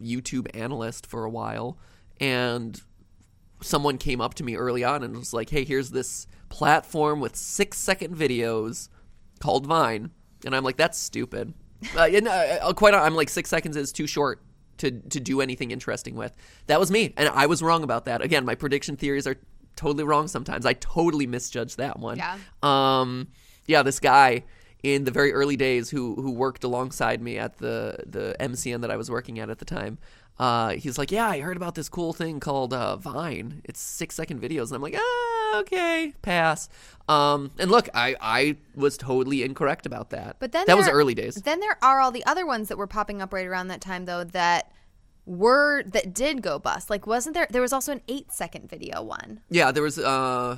a YouTube analyst for a while, and someone came up to me early on and was like, "Hey, here's this platform with six second videos called Vine," and I'm like, "That's stupid." uh, and, uh, quite, I'm like, six seconds is too short to to do anything interesting with. That was me, and I was wrong about that. Again, my prediction theories are totally wrong sometimes. I totally misjudged that one. Yeah. Um. Yeah, this guy in the very early days who who worked alongside me at the the MCN that I was working at at the time. Uh, he's like, yeah, I heard about this cool thing called uh, Vine. It's six second videos, and I'm like, ah, okay, pass. Um, and look, I I was totally incorrect about that. But then that was early days. Then there are all the other ones that were popping up right around that time, though, that were that did go bust. Like, wasn't there? There was also an eight second video one. Yeah, there was uh,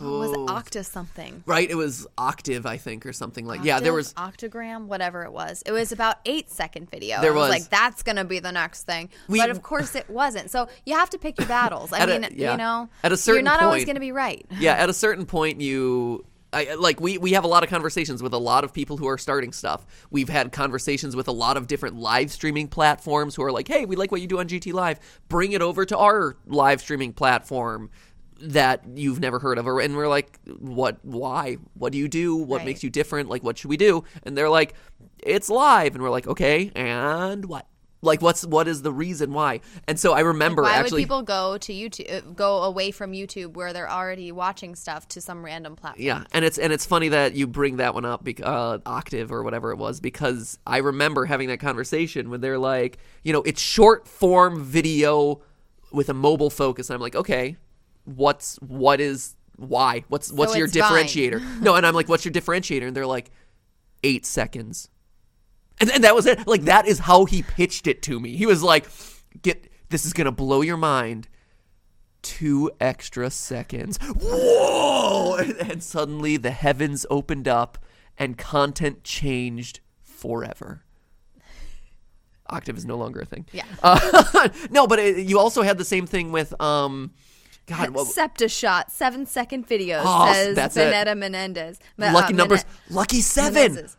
Was it oh, Octa something? right? It was Octave, I think, or something like. Yeah, there was. Octave, octogram, whatever it was. It was about eight second video. There I was, was. like, that's gonna be the next thing. We- but of course, it wasn't. So you have to pick your battles. I At a- mean, yeah. you know, At a certain you're not always gonna be right. yeah, at a certain point, you. I, like we, we have a lot of conversations with a lot of people who are starting stuff. We've had conversations with a lot of different live streaming platforms who are like, "Hey, we like what you do on GT Live. Bring it over to our live streaming platform that you've never heard of." Or and we're like, "What? Why? What do you do? What Right. makes you different? Like, what should we do?" And they're like, "It's live," and we're like, "Okay, and what?" Like what's what is the reason why? And so I remember Why actually would people go to YouTube, uh, go away from YouTube where they're already watching stuff to some random platform? Yeah, and it's and it's funny that you bring that one up, uh, Octave or whatever it was, because I remember having that conversation when they're like, you know, it's short form video with a mobile focus, and I'm like, okay, what's what is why? What's what's your differentiator? no, and I'm like, what's your differentiator? And they're like, eight seconds, and and that was it. Like that is how he pitched it to me. He was like, get this is gonna blow your mind two extra seconds. Whoa! And, and suddenly the heavens opened up and content changed forever. Octave is no longer a thing. Yeah. Uh, no, but it, you also had the same thing with um, God, what, Septa shot, seven second videos, Oh, says it. Menendez. Ma- lucky uh, numbers. Mene- Lucky seven. Menezes.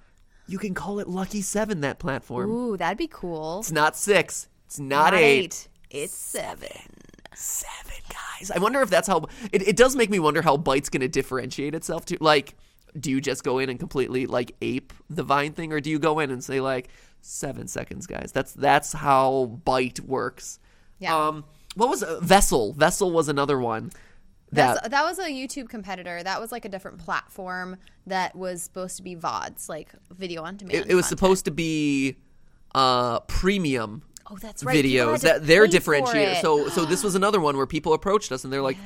You can call it Lucky Seven. That platform. Ooh, that'd be cool. It's not six. It's not, Not eight. It's seven. Seven guys. I wonder if that's how it, it does make me wonder how Byte's going to differentiate itself to like do you just go in and completely like ape the Vine thing or do you go in and say like 7 seconds guys. That's that's how Byte works. Yeah. Um what was uh, Vessel? Vessel was another one. That That's, that was a YouTube competitor. That was like a different platform that was supposed to be VODs, like video on demand. it, it was content. supposed to be uh premium Oh, that's right. Videos that they're it. So so this was another one where people approached us and they're like,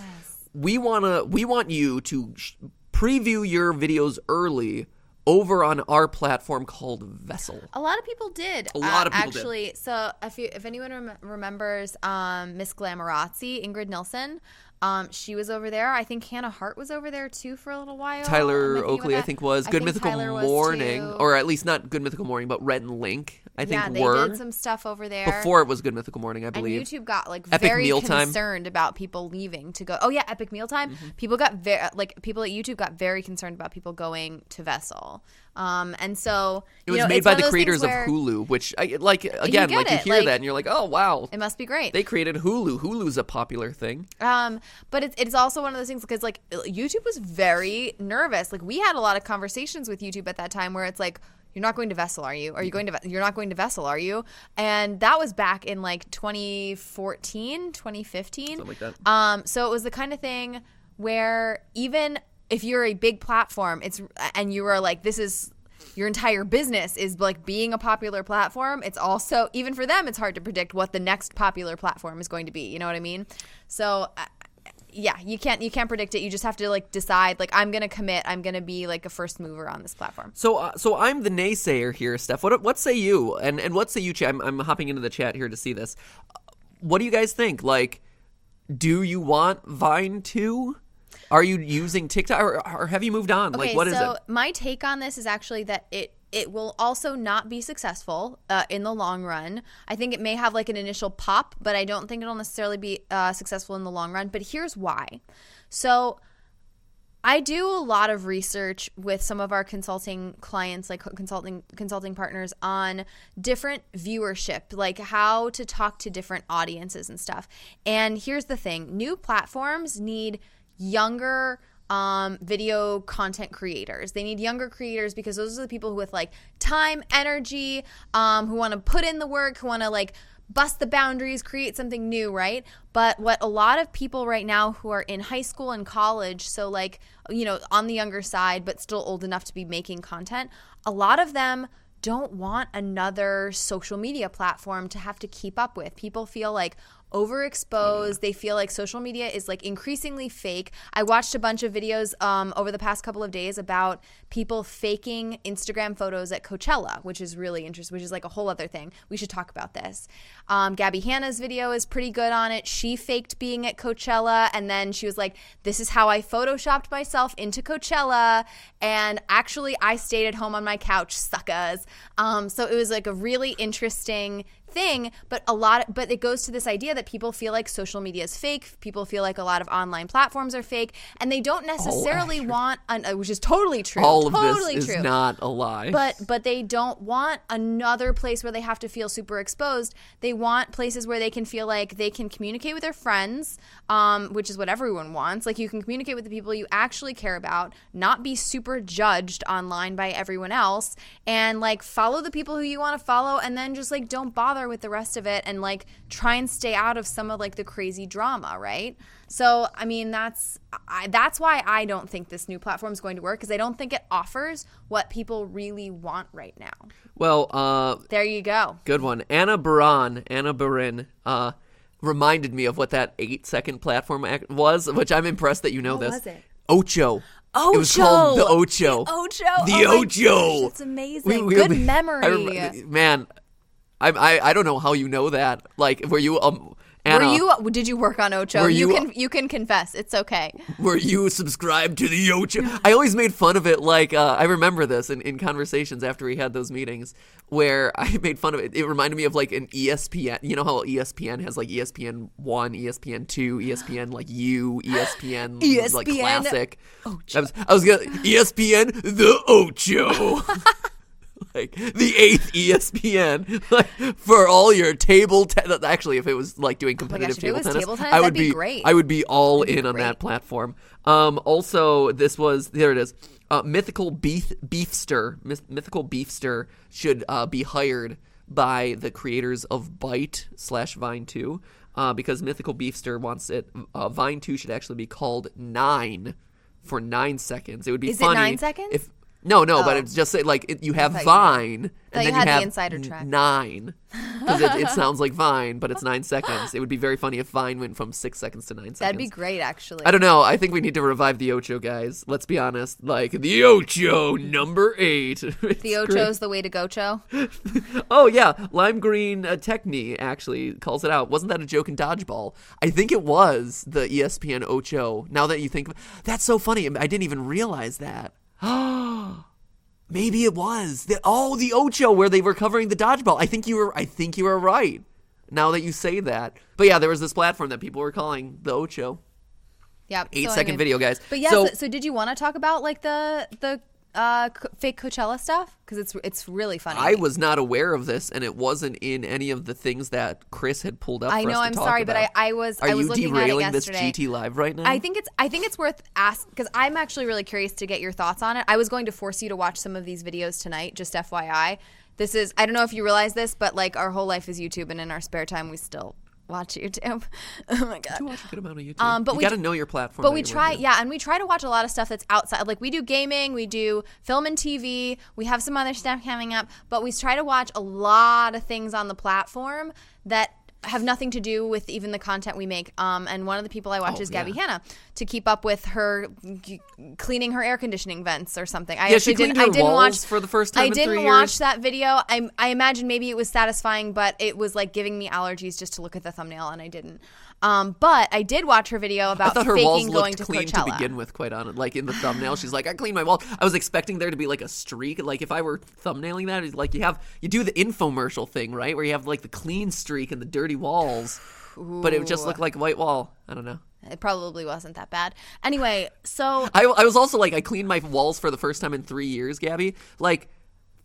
we wanna we want you to sh- preview your videos early over on our platform called Vessel. A lot of people did. A lot of people did. actually. So if you, if anyone rem- remembers um, Miss Glamorazzi, Ingrid Nilsen, um, she was over there. I think Hannah Hart was over there too for a little while. Tyler Oakley, I think, was Good think Mythical Tyler Morning, or at least not Good Mythical Morning, but Rhett and Link. I think yeah, they were did some stuff over there. before it was Good Mythical Morning, I and believe. YouTube got like Epic very Mealtime. concerned about people leaving to go. Oh yeah, Epic Mealtime. Mm-hmm. People got very like people at YouTube got very concerned about people going to Vessel. Um, and so it you was know, made by the creators of Hulu, which I like. Again, get like you hear like- that and you're like, oh wow, It must be great. they created Hulu. Hulu's a popular thing. Um, but it's it's also one of those things because like YouTube was very nervous. Like we had a lot of conversations with YouTube at that time where it's like. You're not going to Vessel, are you? Are you going to? You're not going to Vessel, are you? And that was back in like 2014, 2015. Something like that. Um, so it was the kind of thing where even if you're a big platform, it's and you are like, this is your entire business is like being a popular platform. It's also even for them, it's hard to predict what the next popular platform is going to be. You know what I mean? So. uh, yeah, you can't you can't predict it. You just have to like decide like I'm to commit. I'm to be like a first mover on this platform. So, uh, so I'm the naysayer here, Steph. What, what say you? And and what say you, chat? I'm, I'm hopping into the chat here to see this. What do you guys think? Like, do you want Vine 2? Are you using TikTok, or, or have you moved on? like, Okay, what is so it? my take on this is actually that it it will also not be successful uh, in the long run. I think it may have like an initial pop, but I don't think it'll necessarily be uh, successful in the long run. But here's why. So I do a lot of research with some of our consulting clients, like consulting consulting partners, on different viewership, like how to talk to different audiences and stuff. And here's the thing: new platforms need younger um, video content creators. They need younger creators because those are the people with like time, energy, um, who want to put in the work, who want to like bust the boundaries, create something new, right? But what a lot of people right now who are in high school and college, so like, you know, on the younger side, but still old enough to be making content, a lot of them don't want another social media platform to have to keep up with. People feel like overexposed. They feel like social media is like increasingly fake. I watched a bunch of videos um, over the past couple of days about people faking Instagram photos at Coachella, which is really interesting, which is like a whole other thing. We should talk about this. Um, Gabby Hanna's video is pretty good on it. She faked being at Coachella and then she was like, This is how I photoshopped myself into Coachella. And actually, I stayed at home on my couch, suckers. Um, so it was like a really interesting thing but a lot but it goes to this idea that people feel like social media is fake people feel like a lot of online platforms are fake and they don't necessarily want an, uh, which is totally true All of totally this is true. not a lie. but but they don't want another place where they have to feel super exposed. They want places where they can feel like they can communicate with their friends um, which is what everyone wants. Like you can communicate with the people you actually care about not be super judged online by everyone else and like follow the people who you want to follow and then just like don't bother with the rest of it and like try and stay out of some of like the crazy drama right so i mean that's I, that's why i don't think this new platform is going to work because i don't think it offers what people really want right now well, uh, there you go good one. Anna Baran, Anna Barin, uh, reminded me of what that eight second platform act was, which I'm impressed that you know What this. was it? Ocho. It was called the Ocho. Ocho. The oh my Ocho. gosh, that's amazing. Good memory. I rem- man, I, I I don't know how you know that. Like, were you um Anna? Were you? Did you work on Ocho? You, you- can you can confess. It's okay. were you subscribed to the Ocho? I always made fun of it. Like uh, I remember this in, in conversations after we had those meetings where I made fun of it. It reminded me of like an ESPN. You know how ESPN has like ESPN one, ESPN two, ESPN like U, E ESPN, ESPN like classic. I was I was gonna ESPN the Ocho. like the eighth ESPN, like for all your table. Te- actually, if it was like doing competitive Oh gosh, table tennis, table tennis, I would that'd be great. I would be all in on great. that platform. Um, also, this was there. It is. Uh, Mythical beef beefster. Myth- Mythical beefster should uh, be hired by the creators of Byte slash Vine Two, uh, because Mythical beefster wants it. Uh, Vine Two should actually be called Nine for nine seconds. It would be Is it nine seconds? if No, no, but Oh. it's just like it, you have you Vine, Thought and you then had you the have insider n- track. nine because it, it sounds like Vine, but it's nine seconds. It would be very funny if Vine went from six seconds to nine seconds. That'd be great, actually. I don't know. I think we need to revive the Ocho guys. Let's be honest. Like the Ocho number eight. It's the great. Ocho's the way to go, Cho. Oh yeah, lime green uh, Techni actually calls it out. Wasn't that a joke in dodgeball? I think it was the ESPN Ocho. Now that you think, of that's so funny. I didn't even realize that. Maybe it was. The, oh, the Ocho where they were covering the dodgeball. I think you were. I think you were right. Now that you say that, but yeah, there was this platform that people were calling the Ocho. Yeah, Eight so second anyway. video, guys. But yeah, So- so, so did you want to talk about like the the uh, fake Coachella stuff? Because it's it's really funny. I was not aware of this, and it wasn't in any of the things that Chris had pulled up. I for us know. I'm sorry, but I. I was Are I was you looking at it derailing this. GT live right now? I think it's I think it's worth ask because I'm actually really curious to get your thoughts on it. I was going to force you to watch some of these videos tonight, just FYI. This is I don't know if you realize this, but like our whole life is YouTube, and in our spare time we still watch YouTube. oh my god. You watch a good amount of YouTube. Um, but you we got to know your platform. But we try, yeah, and we try to watch a lot of stuff that's outside. Like we do gaming, we do film and TV. We have some other stuff coming up, but we try to watch a lot of things on the platform that have nothing to do with even the content we make. Um, and one of the people I watch Oh, is Gabby yeah. Hanna to keep up with her g- cleaning her air conditioning vents or something. I Yeah, she actually didn't. I didn't walls watch for the first time I didn't watch years. that video. I I imagine maybe it was satisfying, but it was like giving me allergies just to look at the thumbnail, and I didn't. Um, but I did watch her video I about thought her faking walls going to clean Coachella. to begin with, quite honest. Like in the thumbnail, she's like, "I cleaned my wall." I was expecting there to be like a streak. Like if I were thumbnailing that, it's like you have you do the infomercial thing, right, where you have like the clean streak and the dirty walls, but it just looked like a white wall. I don't know. It probably wasn't that bad. Anyway, so I, I was also like, I cleaned my walls for the first time in three years, Gabby. Like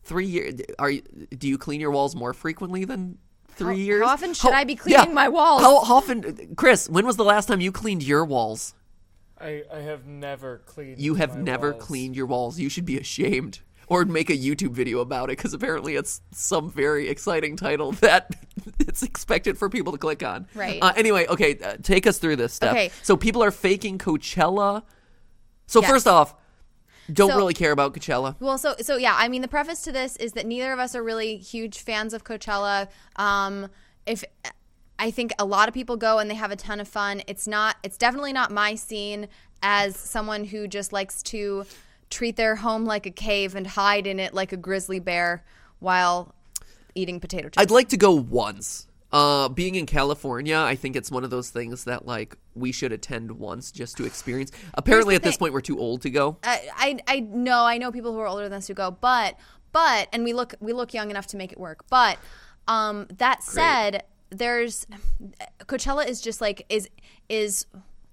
three years. Are you, do you clean your walls more frequently than three How- years? how often should I be cleaning my walls? How often, Chris? When was the last time you cleaned your walls? I, I have never cleaned. You have my never walls. cleaned your walls. You should be ashamed. Or make a YouTube video about it because apparently it's some very exciting title that it's expected for people to click on. Right. Uh, anyway, okay, uh, take us through this stuff. Okay. So people are faking Coachella. So Yes. first off, don't So- really care about Coachella. Well, so so yeah, I mean, the preface to this is that neither of us are really huge fans of Coachella. Um, if I think a lot of people go and they have a ton of fun. It's not. It's definitely not my scene as someone who just likes to treat their home like a cave and hide in it like a grizzly bear while eating potato chips. I'd like to go once. Uh, being in California, I think it's one of those things that like we should attend once just to experience. Apparently, at this point, we're too old to go. I, I I know I know people who are older than us who go, but but and we look we look young enough to make it work. But um, that said, there's Coachella is just like is is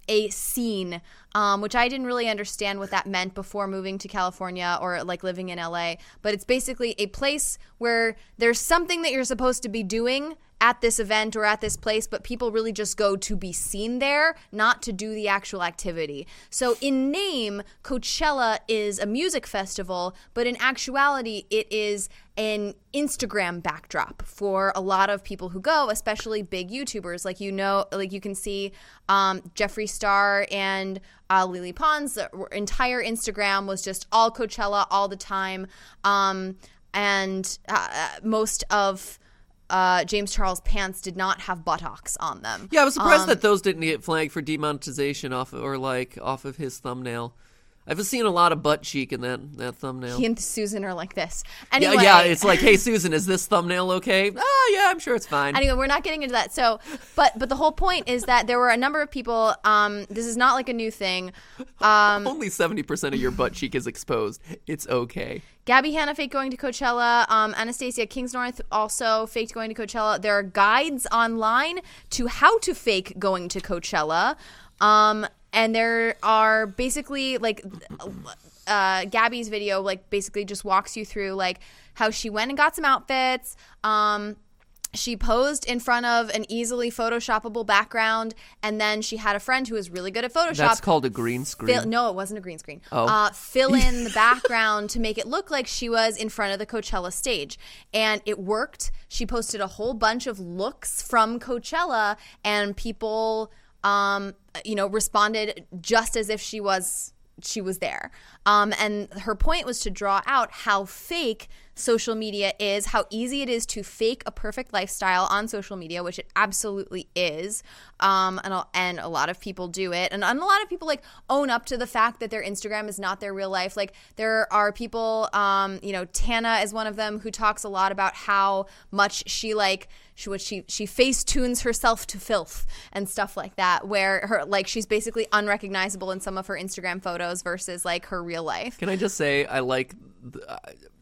a scene, um, which I didn't really understand what that meant before moving to California or like living in LA. But it's basically a place where there's something that you're supposed to be doing at this event or at this place, but people really just go to be seen there, not to do the actual activity. So, in name, Coachella is a music festival, but in actuality, it is an Instagram backdrop for a lot of people who go, especially big YouTubers. Like, you know, like you can see um, Jeffree Star and uh, Lele Pons' entire Instagram was just all Coachella all the time. Um, and uh, most of uh, James Charles pants did not have buttocks on them. Yeah, I was surprised Um, that those didn't get flagged for demonetization off or like off of his thumbnail. I've seen a lot of butt cheek in that that thumbnail. He and Susan are like this. yeah, yeah, it's like, hey Susan, is this thumbnail okay? Oh yeah, I'm sure it's fine. Anyway, we're not getting into that. So, but but the whole point is that there were a number of people. Um, this is not like a new thing. Um, Only seventy percent of your butt cheek is exposed. It's okay. Gabby Hanna faked going to Coachella. Um, Anastasia Kingsnorth also faked going to Coachella. There are guides online to how to fake going to Coachella. Um, and there are basically like uh, Gabby's video, like basically just walks you through like how she went and got some outfits. Um, she posed in front of an easily photoshoppable background, and then she had a friend who was really good at Photoshop. That's called a green screen. Fill, no, it wasn't a green screen. Oh. Uh, fill in the background to make it look like she was in front of the Coachella stage. And it worked. She posted a whole bunch of looks from Coachella, and people, um, you know, responded just as if she was she was there. Um, and her point was to draw out how fake social media is, how easy it is to fake a perfect lifestyle on social media, which it absolutely is. Um, and, a- and a lot of people do it. And, and a lot of people like own up to the fact that their Instagram is not their real life. Like there are people, um, you know, Tana is one of them who talks a lot about how much she like she what she she face tunes herself to filth and stuff like that where her like she's basically unrecognizable in some of her Instagram photos versus like her real life. Can I just say I like?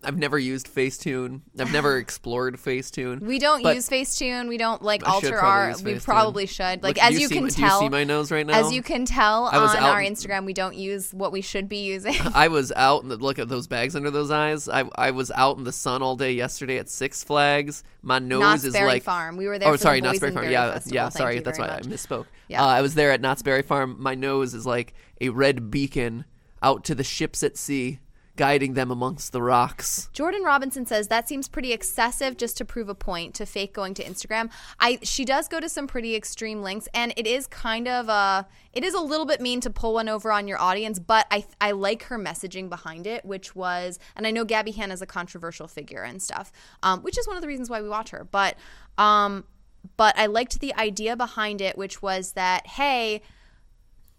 I've never used Facetune. I've never explored Facetune. We don't use Facetune. We don't like alter our. We probably should. Like Look, as do you, can my- tell, Do you see my nose right now? as you can tell I was on out our Instagram, we don't use what we should be using. I was out. And look at those bags under those eyes. I I was out in the sun all day yesterday at Six Flags. My nose Knott's is Berry like Farm. We were there Oh, for the sorry, Knott's Berry Farm. Yeah, Festival. yeah. Thank Sorry, that's why I misspoke. Yeah. Uh, I was there at Knott's Berry Farm. My nose is like a red beacon out to the ships at sea, guiding them amongst the rocks. Jordan Robinson says that seems pretty excessive just to prove a point to fake going to Instagram. I she does go to some pretty extreme lengths and it is kind of a it is a little bit mean to pull one over on your audience, but I I like her messaging behind it, which was and I know Gabby Hanna is a controversial figure and stuff, um, which is one of the reasons why we watch her. But um, but I liked the idea behind it, which was that hey,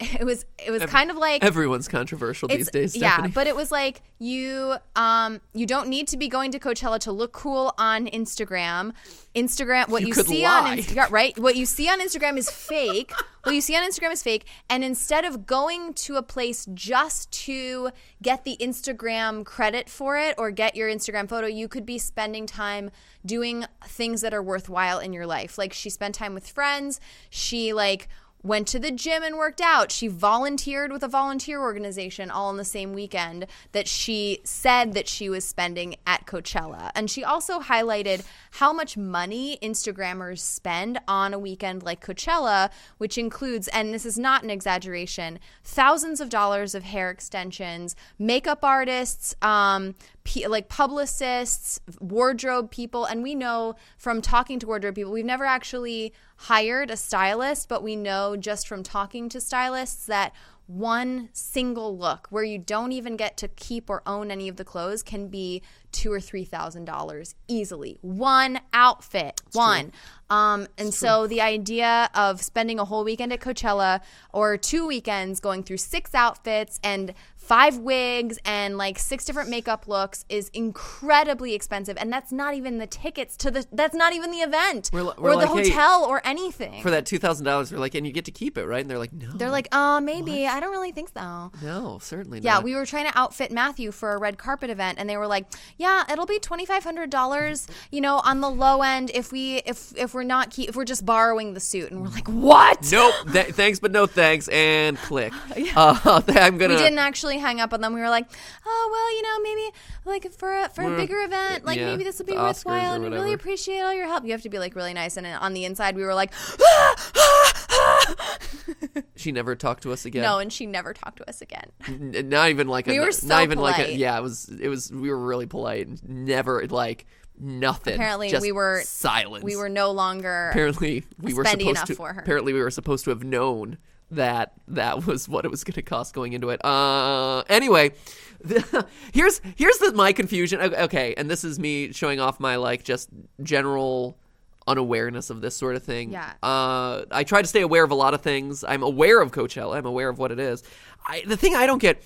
it was it was kind of like Everyone's controversial these days. yeah, but it was like you um you don't need to be going to Coachella to look cool on Instagram. Instagram what You you, see lie. on Instagram right? What you see on Instagram is fake. what you see on Instagram is fake and instead of going to a place just to get the Instagram credit for it or get your Instagram photo, you could be spending time doing things that are worthwhile in your life. Like she spent time with friends, she like went to the gym and worked out. She volunteered with a volunteer organization all on the same weekend that she said that she was spending at Coachella. And she also highlighted how much money Instagrammers spend on a weekend like Coachella, which includes, and this is not an exaggeration, thousands of dollars of hair extensions, makeup artists, um, p- like publicists, wardrobe people, and we know from talking to wardrobe people, we've never actually hired a stylist, but we know just from talking to stylists that one single look where you don't even get to keep or own any of the clothes can be two or three thousand dollars easily. One outfit, one. Um, and so the idea of spending a whole weekend at Coachella or two weekends going through six outfits and five wigs and like six different makeup looks is incredibly expensive, and that's not even the tickets to the. That's not even the event We're we're or the like, hey, hotel or anything. for that two thousand dollars, they're like, and you get to keep it, right? And they're like, no, They're like, uh, maybe. I don't really think so. no, certainly not. Yeah, not. we were trying to outfit Matthew for a red carpet event, and they were like, "Yeah, it'll be twenty five hundred dollars, you know, on the low end if we if if we're not keep if we're just borrowing the suit." And we're like, "What?" Nope. Th- thanks, but no thanks, and click. Uh, I'm gonna. We didn't actually hang up on them. We were like, "Oh well, you know, maybe like for a, for a bigger event, like yeah, maybe this will be worthwhile, and we really appreciate all your help." You have to be like really nice, and on the inside, we were like, She never talked to us again. "No," and she never talked to us again. N- not even like a. We were not so even like a. Yeah, it was. It was. We were really polite. and Never like nothing. Apparently, Just we were silent. We were no longer. apparently we were supposed enough to. for her. Apparently, we were supposed to have known that that was what it was going to cost going into it. Uh, anyway, the, here's here's the my confusion. Okay, and this is me showing off my like just general unawareness of this sort of thing. Yeah. Uh, I try to stay aware of a lot of things. I'm aware of Coachella. I'm aware of what it is. I, the thing I don't get,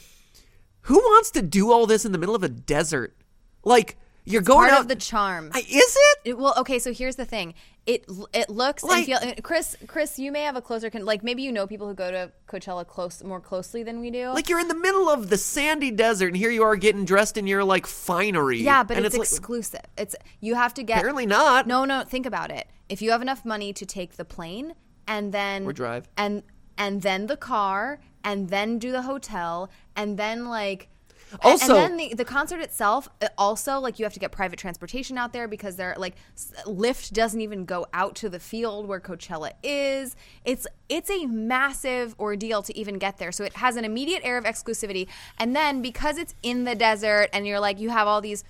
who wants to do all this in the middle of a desert? Like you're going part out. of the charm. I, is it? It, well, okay, so here's the thing. It it looks Like- and feel. Chris, Chris, you may have a closer con- like maybe you know people who go to Coachella close more closely than we do. Like you're in the middle of the sandy desert, and here you are getting dressed in your like finery. yeah, but and it's, like- exclusive. It's you have to get apparently not. No, no, think about it. If you have enough money to take the plane and then Or drive. and and then the car and then do the hotel and then like Also- and then the, the concert itself also like you have to get private transportation out there because they're like Lyft doesn't even go out to the field where Coachella is. It's it's a massive ordeal to even get there. So it has an immediate air of exclusivity. And then because it's in the desert and you're like you have all these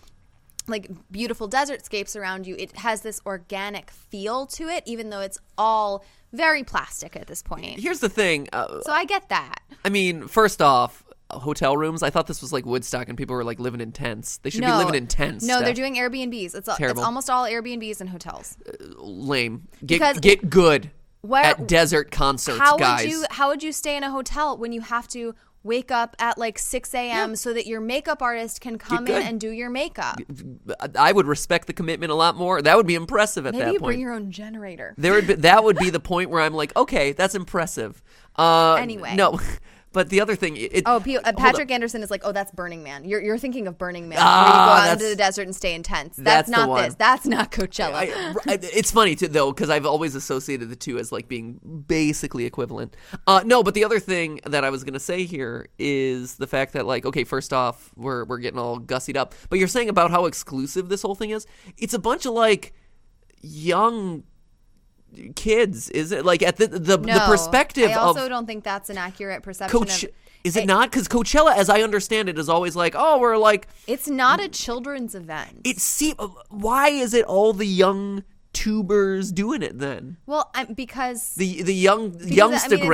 like beautiful desertscapes around you it has this organic feel to it even though it's all very plastic at this point. Here's the thing. Uh, so i get that. I mean, first off, hotel rooms. I thought this was like Woodstock and people were like living in tents. They should be living in tents. No, they're doing Airbnbs. It's, it's almost all Airbnbs and hotels. lame. Get Because- get good Where at desert concerts, how guys. would you how would you stay in a hotel when you have to wake up at like 6 a.m. so that your makeup artist can come in and do your makeup? I would respect the commitment a lot more. That would be impressive at Maybe that you point. bring your own generator. there would be, that would be the point where I'm like, okay, that's impressive. Uh, Anyway. no. But the other thing, it, Oh, P- uh, Patrick. Anderson is like, oh, that's Burning Man. You're, you're thinking of Burning Man. Ah, where you go out into the desert and stay in tents. that's That's, not this. That's not Coachella. I, I- it's funny too, though, because I've always associated the two as like being basically equivalent. Uh, no, but the other thing that I was gonna say here is the fact that, like, okay, first off, we're we're getting all gussied up, but you're saying about how exclusive this whole thing is. It's a bunch of like young kids, is it? Like at the the, no, the perspective I also of don't think that's an accurate perception Coach. of. Is it I- not? Because Coachella, as I understand it, is always like, oh, we're like, It's not a children's event. it seem. Why is it all the young tubers doing it then? well, I'm, because The the young I mean.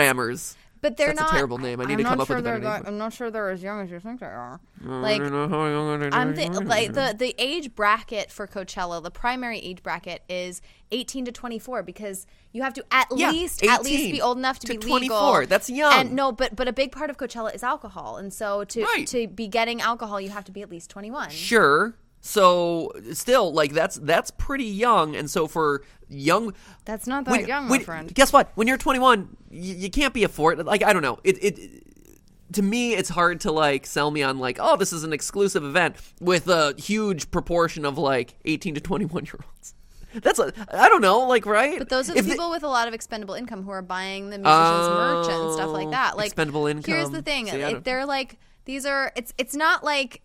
But they're That's a not. terrible name. I need I'm to come not up with sure a better they're name I'm not sure they're as young as you think they are. I Like don't know how young are I'm they? like the the age bracket for Coachella, the primary age bracket is 18 to 24 because you have to at Yeah, least at least be old enough to, to be legal. 24. That's young. And no, but but a big part of Coachella is alcohol, and so to Right. to be getting alcohol, you have to be at least 21. Sure. So still, like that's that's pretty young, and so for young, That's not that when- young, my friend. Guess what? When you're 21, you, you can't be a fort. Like I don't know. It it to me, it's hard to like sell me on like, oh, this is an exclusive event with a huge proportion of like 18 to 21 year olds. That's a I don't know, like right. But those are the If people with a lot of expendable income who are buying the musicians' merch and stuff like oh, that. Oh, Like expendable income. Here's the thing: See, they're like these are. It's it's not like.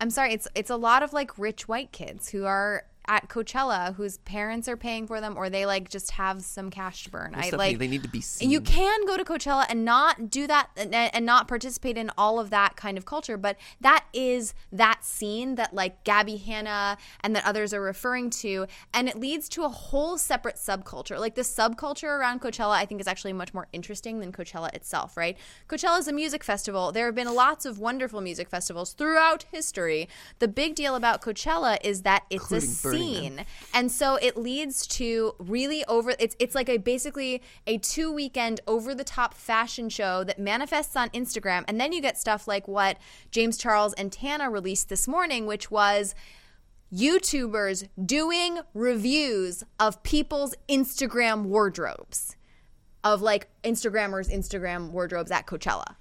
I'm sorry. It's it's a lot of like rich white kids who are at Coachella whose parents are paying for them or they like just have some cash to burn. I like they need to be seen. you can go to Coachella and not do that and, and not participate in all of that kind of culture, but that is that scene that like Gabby Hanna and that others are referring to, and it leads to a whole separate subculture. Like the subculture around Coachella, I think is actually much more interesting than Coachella itself, right? Coachella is a music festival. There have been lots of wonderful music festivals throughout history. The big deal about Coachella is that it's a Including Scene and so it leads to really over it's it's like a basically a two weekend over the top fashion show that manifests on Instagram. And then you get stuff like what James Charles and Tana released this morning which was YouTubers doing reviews of people's Instagram wardrobes of like Instagrammers Instagram wardrobes at Coachella.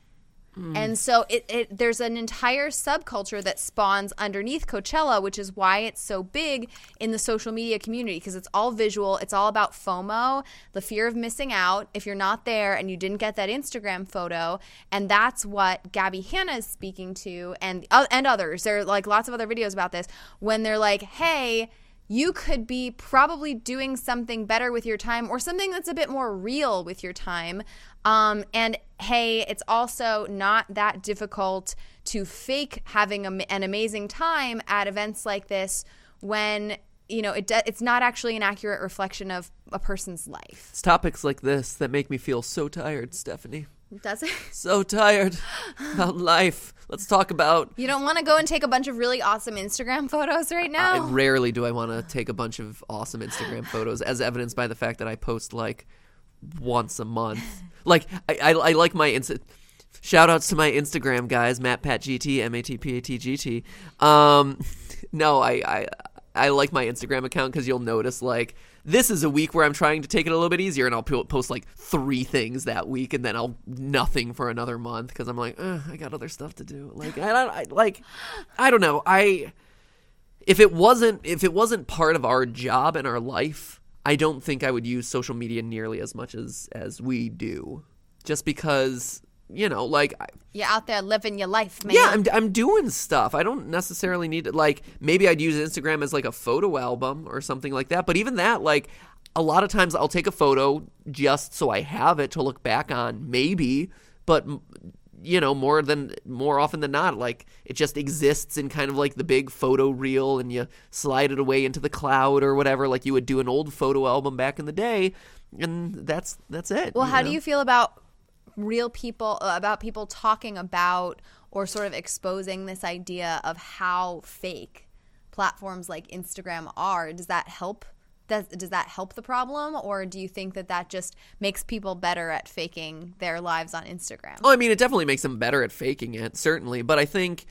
And so it, it there's an entire subculture that spawns underneath Coachella, which is why it's so big in the social media community because it's all visual. It's all about FOMO, the fear of missing out if you're not there and you didn't get that Instagram photo. And that's what Gabby Hanna is speaking to, and uh, and others. There are like lots of other videos about this when they're like, hey you could be probably doing something better with your time or something that's a bit more real with your time. Um, and hey, it's also not that difficult to fake having a, an amazing time at events like this when you know it do, it's not actually an accurate reflection of a person's life. It's topics like this that make me feel so tired, Stephanie. Does it? So tired about life. Let's talk about. You don't want to go and take a bunch of really awesome Instagram photos right now. I, rarely do I want to take a bunch of awesome Instagram photos, as evidenced by the fact that I post like once a month. Like I, I, I like my Insta. Shout outs to my Instagram guys, Matt Pat GT, M A T P A T G T. Um, no, I, I I like my Instagram account because you'll notice like this is a week where I'm trying to take it a little bit easier, and I'll post like three things that week, and then I'll nothing for another month because I'm like, I got other stuff to do. Like I don't I, like I don't know I if it wasn't if it wasn't part of our job and our life, I don't think I would use social media nearly as much as as we do. Just because, you know, like You're out there living your life, man. yeah, I'm I'm doing stuff. I don't necessarily need to like maybe I'd use Instagram as like a photo album or something like that. But even that like a lot of times I'll take a photo just so I have it to look back on, maybe, but you know, more than more often than not, like it just exists in kind of like the big photo reel and you slide it away into the cloud or whatever like you would do an old photo album back in the day and that's that's it. Well, how know? do you feel about real people uh, about people talking about or sort of exposing this idea of how fake platforms like Instagram are. Does that help? Does, does that help the problem, or do you think that that just makes people better at faking their lives on Instagram? Oh, I mean, it definitely makes them better at faking it, certainly. But I think,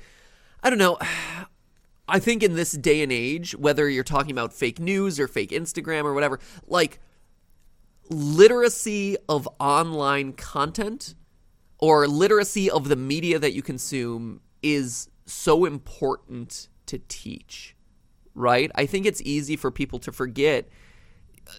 I don't know. I think in this day and age, whether you're talking about fake news or fake Instagram or whatever, like literacy of online content or literacy of the media that you consume is so important to teach, right? I think it's easy for people to forget,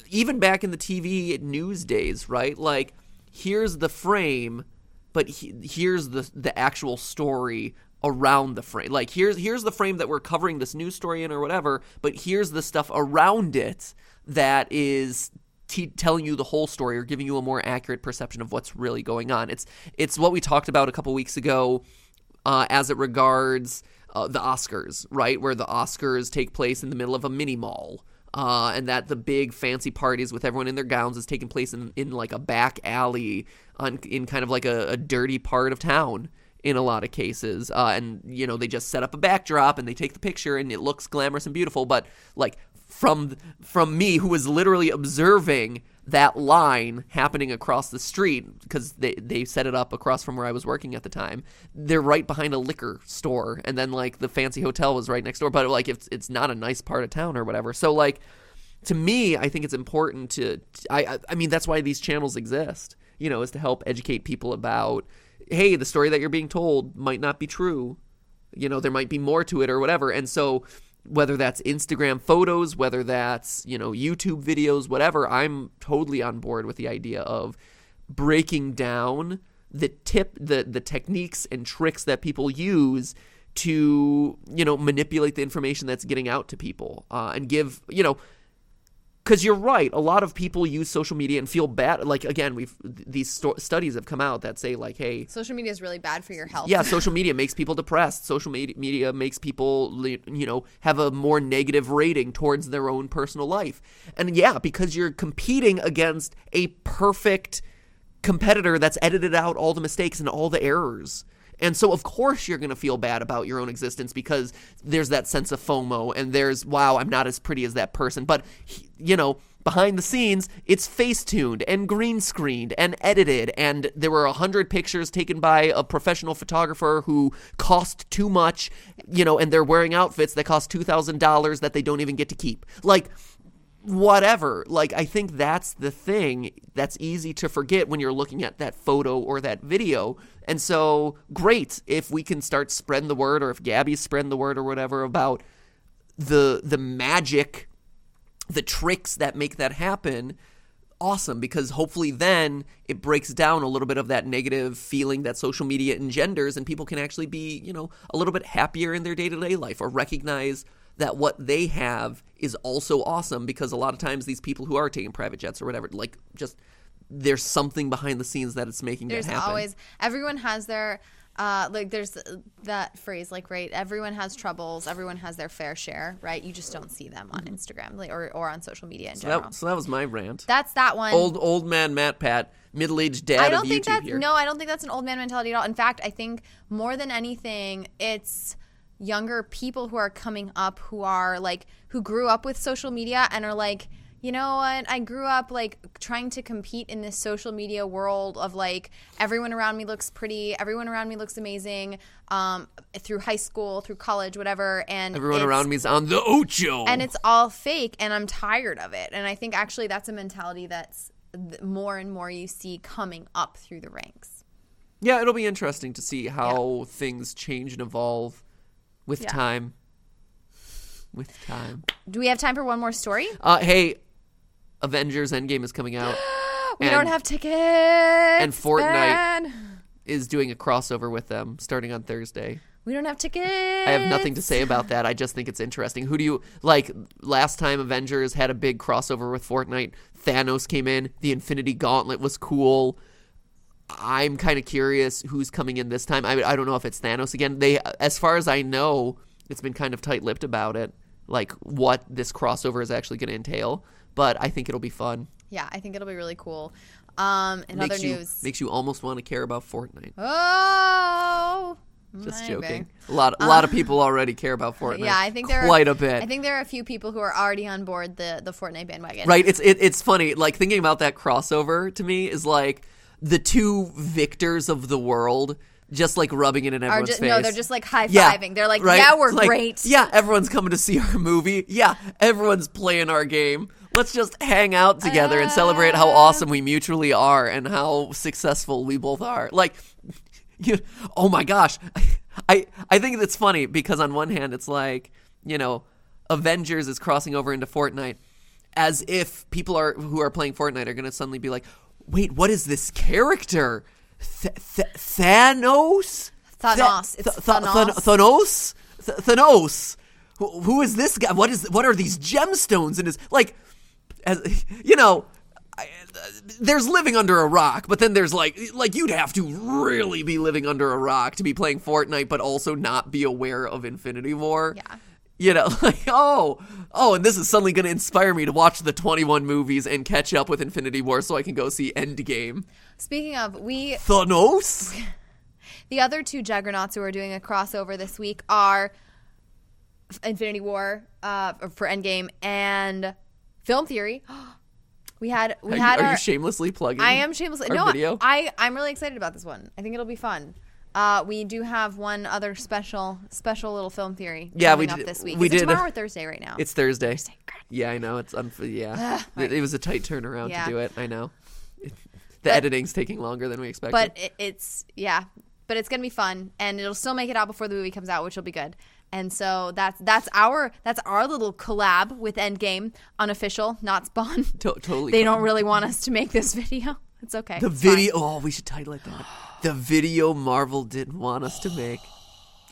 even back in the TV news days, right? Like, here's the frame, but he, here's the the actual story around the frame. Like, here's here's the frame that we're covering this news story in or whatever, but here's the stuff around it that is T- telling you the whole story or giving you a more accurate perception of what's really going on. It's it's what we talked about a couple weeks ago uh, as it regards uh, the Oscars, right? Where the Oscars take place in the middle of a mini mall. Uh, and that the big fancy parties with everyone in their gowns is taking place in, in like a back alley on in kind of like a, a dirty part of town in a lot of cases. Uh, and you know they just set up a backdrop and they take the picture and it looks glamorous and beautiful. But like from from me who was literally observing that line happening across the street because they, they set it up across from where I was working at the time. They're right behind a liquor store, and then like the fancy hotel was right next door. But like it's it's not a nice part of town or whatever. So like to me, I think it's important to I I, I mean that's why these channels exist. You know, is to help educate people about hey, the story that you're being told might not be true. You know, there might be more to it or whatever. And so whether that's Instagram photos, whether that's, you know, YouTube videos, whatever, I'm totally on board with the idea of breaking down the tip the the techniques and tricks that people use to, you know, manipulate the information that's getting out to people uh, and give, you know, because you're right a lot of people use social media and feel bad like again we've these sto- studies have come out that say like hey Social media is really bad for your health. yeah social media makes people depressed. Social media, media makes people you know have a more negative rating towards their own personal life. And yeah because you're competing against a perfect competitor that's edited out all the mistakes and all the errors and so, of course, you're going to feel bad about your own existence because there's that sense of FOMO and there's, wow, I'm not as pretty as that person. But, you know, behind the scenes, it's face tuned and green screened and edited. And there were a hundred pictures taken by a professional photographer who cost too much, you know, and they're wearing outfits that cost $2,000 that they don't even get to keep. Like, whatever. Like, I think that's the thing that's easy to forget when you're looking at that photo or that video. And so, great if we can start spreading the word, or if Gabbie's spreading the word, or whatever about the the magic, the tricks that make that happen. Awesome, because hopefully then it breaks down a little bit of that negative feeling that social media engenders, and people can actually be, you know, a little bit happier in their day to day life, or recognize that what they have is also awesome because a lot of times these people who are taking private jets or whatever, like just there's something behind the scenes that it's making There's that happen. always everyone has their uh, like there's that phrase like right everyone has troubles everyone has their fair share right you just don't see them on Instagram like, or, or on social media in so, general that, so that was my rant. that's that one old old man MatPat, middle aged dad I don't think YouTube that's here. no I don't think that's an old man mentality at all in fact I think more than anything it's younger people who are coming up who are like who grew up with social media and are like you know what? I grew up like trying to compete in this social media world of like everyone around me looks pretty everyone around me looks amazing um, through high school through college whatever and Everyone around me is on the Ocho. and it's all fake and i'm tired of it. And i think actually that's a mentality that's th- more and more you see coming up through the ranks. Yeah, it'll be interesting to see how things change and evolve with Yeah. time. With time. do we have time for one more story Uh, hey, Avengers Endgame is coming out. we And- don't have tickets and Fortnite. Is doing a crossover with them starting on Thursday. We don't have tickets. I have nothing to say about that. I just think it's interesting. Who do you like? Last time Avengers had a big crossover with Fortnite, Thanos came in. The Infinity Gauntlet was cool. I'm kind of curious who's coming in this time. I, I don't know if it's Thanos again. They, as far as I know, it's been kind of tight-lipped about it, like what this crossover is actually going to entail. But I think it'll be fun. Yeah, I think it'll be really cool. Um, in makes other you news, makes you almost want to care about Fortnite. oh, Just joking. A lot, a lot of people already care about Fortnite. Uh, Yeah, I think there quite are, a bit. I think there are a few people who are already on board the the Fortnite bandwagon. Right. It's it, it's funny. Like thinking about that crossover to me is like the two victors of the world just like rubbing it in everyone's just, face. no, they're just like high yeah, fiving. They're like, right? yeah, we're Like, great. Yeah, everyone's coming to see our movie. Yeah, everyone's playing our game. Let's just hang out together and celebrate how Uh. awesome we mutually are and how successful we both are. Like, you, oh my gosh, I I think that's funny because on one hand it's like you know, Avengers is crossing over into Fortnite, as if people are who are playing Fortnite are going to suddenly be like, wait, what is this character? Th- th- Thanos. Thanos. Th- It's th- th- Thanos. Thanos. Thanos. Who, who is this guy? What is? What are these gemstones in his like? As you know, I, there's living under a rock, but then there's like like you'd have to really be living under a rock to be playing Fortnite, but also not be aware of Infinity War. Yeah. You know, like oh oh, and this is suddenly going to inspire me to watch the 21 movies and catch up with Infinity War so I can go see Endgame. Speaking of, we Thanos. the other two juggernauts who are doing a crossover this week are Infinity War uh, for Endgame and Film Theory. We had we Are, you, had are our, you shamelessly plugging? I am shamelessly. No, video? I I'm really excited about this one. I think it'll be fun. Uh, we do have one other special special little film theory. Yeah, we coming did- up this week. we Is it did- tomorrow or Thursday right now. It's Thursday. Thursday. Yeah, I know. It's unf- yeah. it, it was a tight turnaround Yeah. to do it. I know. It, the editing's taking longer than we expected. but it, it's yeah, but it's gonna be fun, and it'll still make it out before the movie comes out, which will be good. And so that's that's our that's our little collab with Endgame, unofficial, not Spawn. To- totally. they don't really want us to make this video. It's okay. The It's fine. video. Oh, we should title it that. The video Marvel didn't want us to make,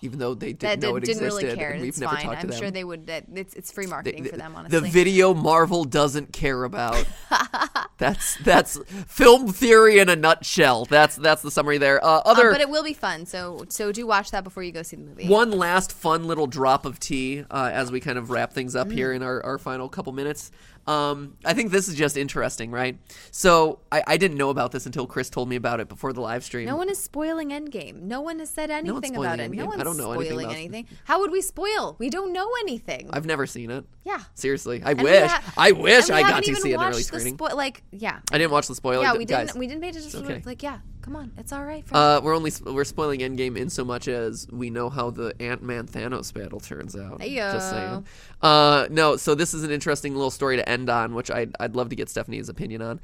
even though they didn't that know it didn't existed. really care. and we've it's never fine. talked to I'm them. sure they would. That it's it's free marketing the, for them. honestly. the video Marvel doesn't care about. that's that's film theory in a nutshell. That's that's the summary there. Uh, Um, other but it will be fun. So so do watch that before you go see the movie. One last fun little drop of tea uh, as we kind of wrap things up here Mm. in our, our final couple minutes. Um, I think this is just interesting, right? So I, I didn't know about this until Chris told me about it before the live stream. No one is spoiling Endgame. No one has said anything spoiling about it. Endgame. No I one's don't know anything spoiling about- anything. How would we spoil? We don't know anything. I've never seen it. yeah. Seriously, I And wish. ha- I wish I got to see it in early screening. spo- like, yeah, I didn't watch the spoiler. yeah, we guys. didn't. We didn't pay attention. okay. Like, yeah, come on, it's all right. Uh, we're only we're spoiling Endgame in so much as we know how the Ant Man Thanos battle turns out. Heyo. Just saying. Uh, no, so this is an interesting little story to end on, which I'd I'd love to get Stephanie's opinion on.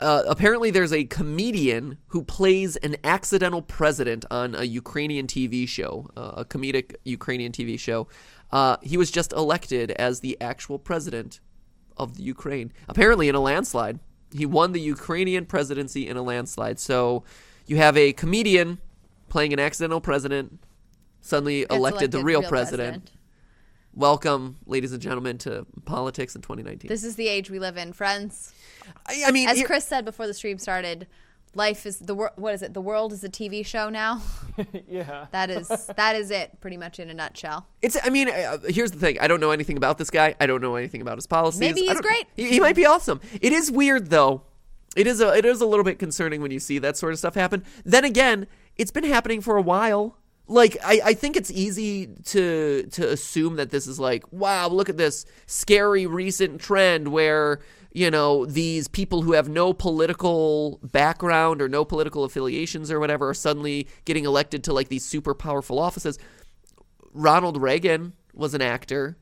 Uh, apparently, there's a comedian who plays an accidental president on a Ukrainian TV show, uh, a comedic Ukrainian TV show. Uh, he was just elected as the actual president of the Ukraine, apparently in a landslide. He won the Ukrainian presidency in a landslide. So you have a comedian playing an accidental president, suddenly Gets elected, the real, president. president. Welcome, ladies and gentlemen, to politics in 2019. This is the age we live in, friends. I, I mean, As Chris said before the stream started, life is the world. What is it? The world is a TV show now. yeah. That is that is it, pretty much in a nutshell. It's. I mean, uh, here's the thing. I don't know anything about this guy. I don't know anything about his policies. Maybe he's great. He, he might be awesome. It is weird though. It is a. It is a little bit concerning when you see that sort of stuff happen. Then again, it's been happening for a while. Like I, I think it's easy to to assume that this is like, wow, look at this scary recent trend where you know these people who have no political background or no political affiliations or whatever are suddenly getting elected to like these super powerful offices. Ronald Reagan was an actor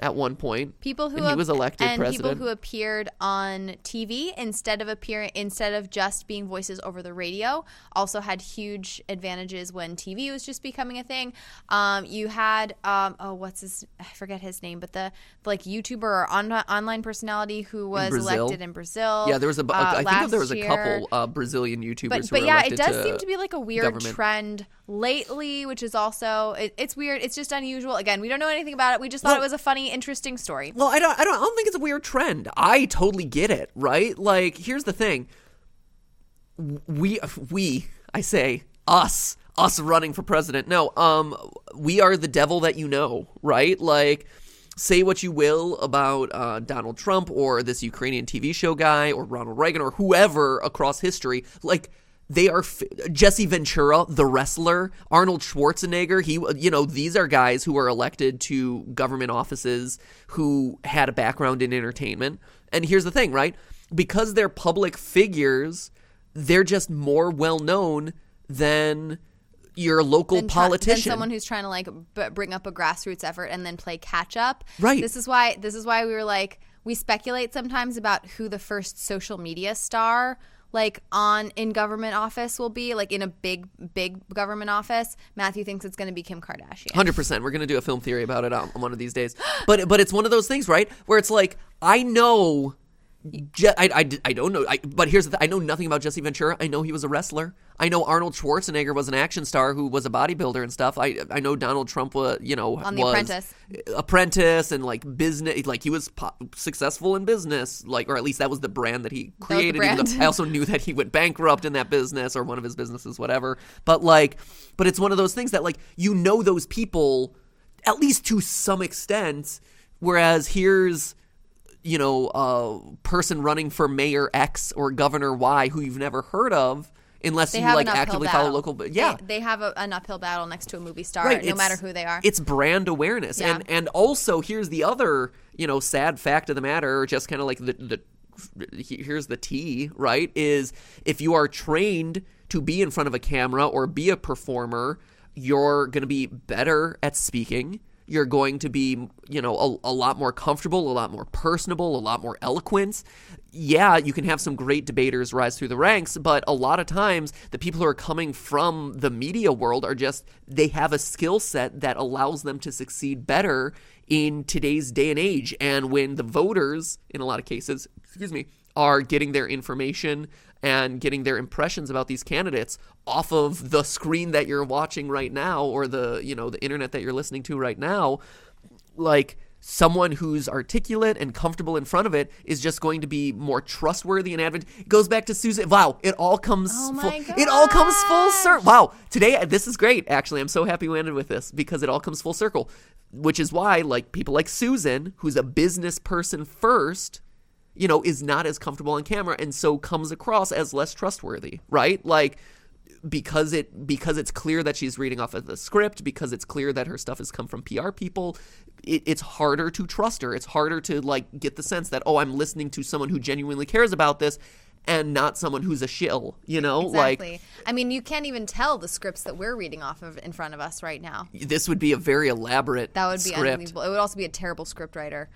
at one point. People who he was elected and president. people who appeared on TV instead of appearing instead of just being voices over the radio also had huge advantages when TV was just becoming a thing. Um, you had um, oh what's his I forget his name, but the, the like YouTuber or on, online personality who was Brazil? elected in Brazil. yeah, there was a. uh, I think there was a couple uh, Brazilian YouTubers But, but yeah, it does seem to be like a weird government. trend lately, which is also it, it's weird. It's just unusual. Again, we don't know anything about it. We just thought Well- it was a funny, interesting story. Well, I don't, I don't, I don't think it's a weird trend. I totally get it, right? Like, here's the thing: we, we, I say us, us running for president. No, um, we are the devil that you know, right? Like, say what you will about uh, Donald Trump or this Ukrainian TV show guy or Ronald Reagan or whoever across history, like they are f- Jesse Ventura, the wrestler, Arnold Schwarzenegger. He, you know, these are guys who are elected to government offices who had a background in entertainment. And here's the thing, right? Because they're public figures, they're just more well known than your local than try- politician. than someone who's trying to like b- bring up a grassroots effort and then play catch up. Right. This is why. This is why we were like we speculate sometimes about who the first social media star like on in government office will be like in a big big government office matthew thinks it's going to be kim kardashian Hundred percent. We're gonna do a film theory about it on, on one of these days. But but it's one of those things, right? Where it's like I know, Je- I, I, I don't know. I, but here's the thing: I know nothing about Jesse Ventura. I know he was a wrestler. I know Arnold Schwarzenegger was an action star who was a bodybuilder and stuff. I I know Donald Trump was you know On The was Apprentice. apprentice and like business like he was po- successful in business like or at least that was the brand that he created though brand. I also knew that he went bankrupt in that business or one of his businesses whatever but like but it's one of those things that like you know those people at least to some extent whereas here's you know a person running for mayor X or governor Y who you've never heard of unless they you like actively battle. follow local but yeah they, they have a, an uphill battle next to a movie star right no it's- matter who they are it's brand awareness Yeah. and and also here's the other you know sad fact of the matter just kind of like the the here's the T right is if you are trained to be in front of a camera or be a performer you're going to be better at speaking you're going to be you know a, a lot more comfortable a lot more personable a lot more eloquent. Yeah you can have some great debaters rise through the ranks but a lot of times the people who are coming from the media world are just they have a skill set that allows them to succeed better in today's day and age. And when the voters in a lot of cases excuse me are getting their information and getting their impressions about these candidates off of the screen that you're watching right now or the you know the internet that you're listening to right now like someone who's articulate and comfortable in front of it is just going to be more trustworthy and advent it goes back to Susan wow it all comes Oh full, it all comes full circle wow today this is great actually I'm so happy we ended with this because it all comes full circle which is why like people like Susan who's a business person first you know, is not as comfortable on camera and so comes across as less trustworthy, right? Like because it because it's clear that she's reading off of the script, because it's clear that her stuff has come from PR people, it, it's harder to trust her. It's harder to like get the sense that oh, I'm listening to someone who genuinely cares about this and not someone who's a shill, you know? exactly Like i mean you can't even tell the scripts that we're reading off of in front of us right now this would be a very elaborate that would be script. unbelievable it would also be a terrible script writer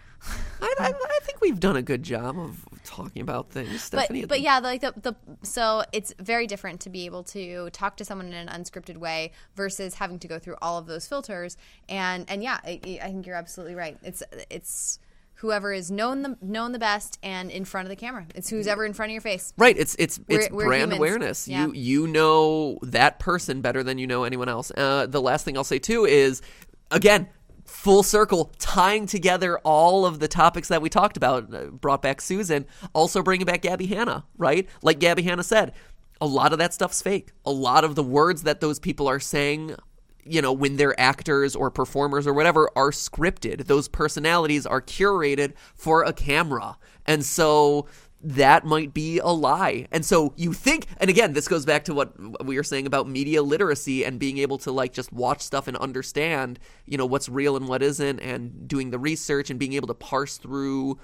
I, I, I think we've done a good job of talking about things, Stephanie. but but yeah like the, the so it's very different to be able to talk to someone in an unscripted way versus having to go through all of those filters and and yeah I, I think you're absolutely right it's it's whoever is known the known the best and in front of the camera it's who's ever in front of your face Right, it's it's We're- it's we're brand humans. awareness. Yeah. You you know that person better than you know anyone else. Uh, the last thing I'll say too is, again, full circle, tying together all of the topics that we talked about. Uh, brought back Susan, also bringing back Gabbie Hanna. Right, like Gabbie Hanna said, a lot of that stuff's fake. A lot of the words that those people are saying you know, when they're actors or performers or whatever, are scripted. Those personalities are curated for a camera. And so that might be a lie. And so you think, and again, this goes back to what we were saying about media literacy and being able to like just watch stuff and understand, you know, what's real and what isn't, and doing the research and being able to parse through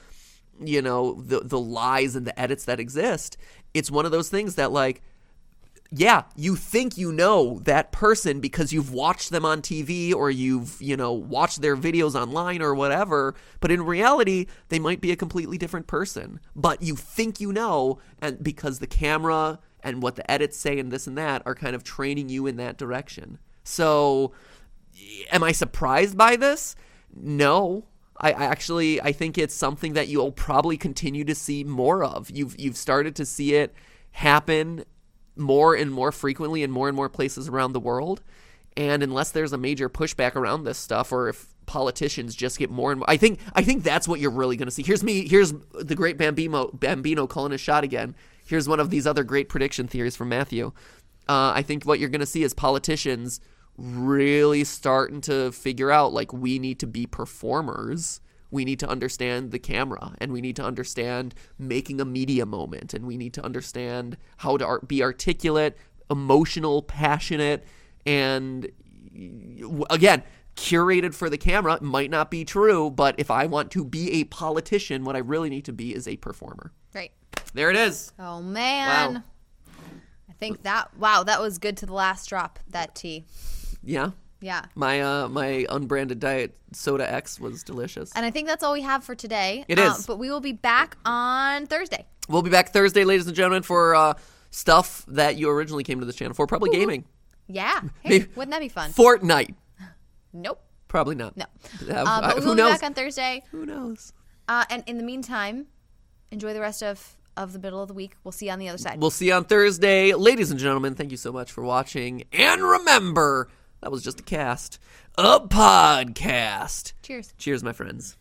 you know the the lies and the edits that exist it's one of those things that like yeah, you think you know that person because you've watched them on TV or you've, you know, watched their videos online or whatever, but in reality, they might be a completely different person. But you think you know and because the camera and what the edits say and this and that are kind of training you in that direction. So, am I surprised by this? No. I, actually I think it's something that you'll probably continue to see more of. You've you've started to see it happen more and more frequently in more and more places around the world. And unless there's a major pushback around this stuff, or if politicians just get more and more, I think I think that's what you're really going to see. Here's me. Here's the great Bambino Bambino calling a shot again. Here's one of these other great prediction theories from Matthew. Uh, I think what you're going to see is politicians really starting to figure out like we need to be performers. We need to understand the camera and we need to understand making a media moment and we need to understand how to be articulate, emotional, passionate, and again, curated for the camera It might not be true, but if I want to be a politician, what I really need to be is a performer. Right. There it is. Oh man. Wow. I think that wow, that was good to the last drop, that tea. Yeah. Yeah. My uh my unbranded diet soda X was delicious. And I think that's all we have for today. It Um, is. but we will be back on Thursday. We'll be back Thursday, ladies and gentlemen, for uh stuff that you originally came to this channel for, probably gaming. Yeah. Hey, Maybe- wouldn't that be fun? Fortnite. nope. Probably not. No. Uh, Uh, but we who will knows? be back on Thursday. who knows? Uh, and in the meantime, enjoy the rest of, of the middle of the week. We'll see you on the other side. We'll see you on Thursday. Ladies and gentlemen, thank you so much for watching. And remember, that was just a cast, a podcast. Cheers. Cheers, my friends.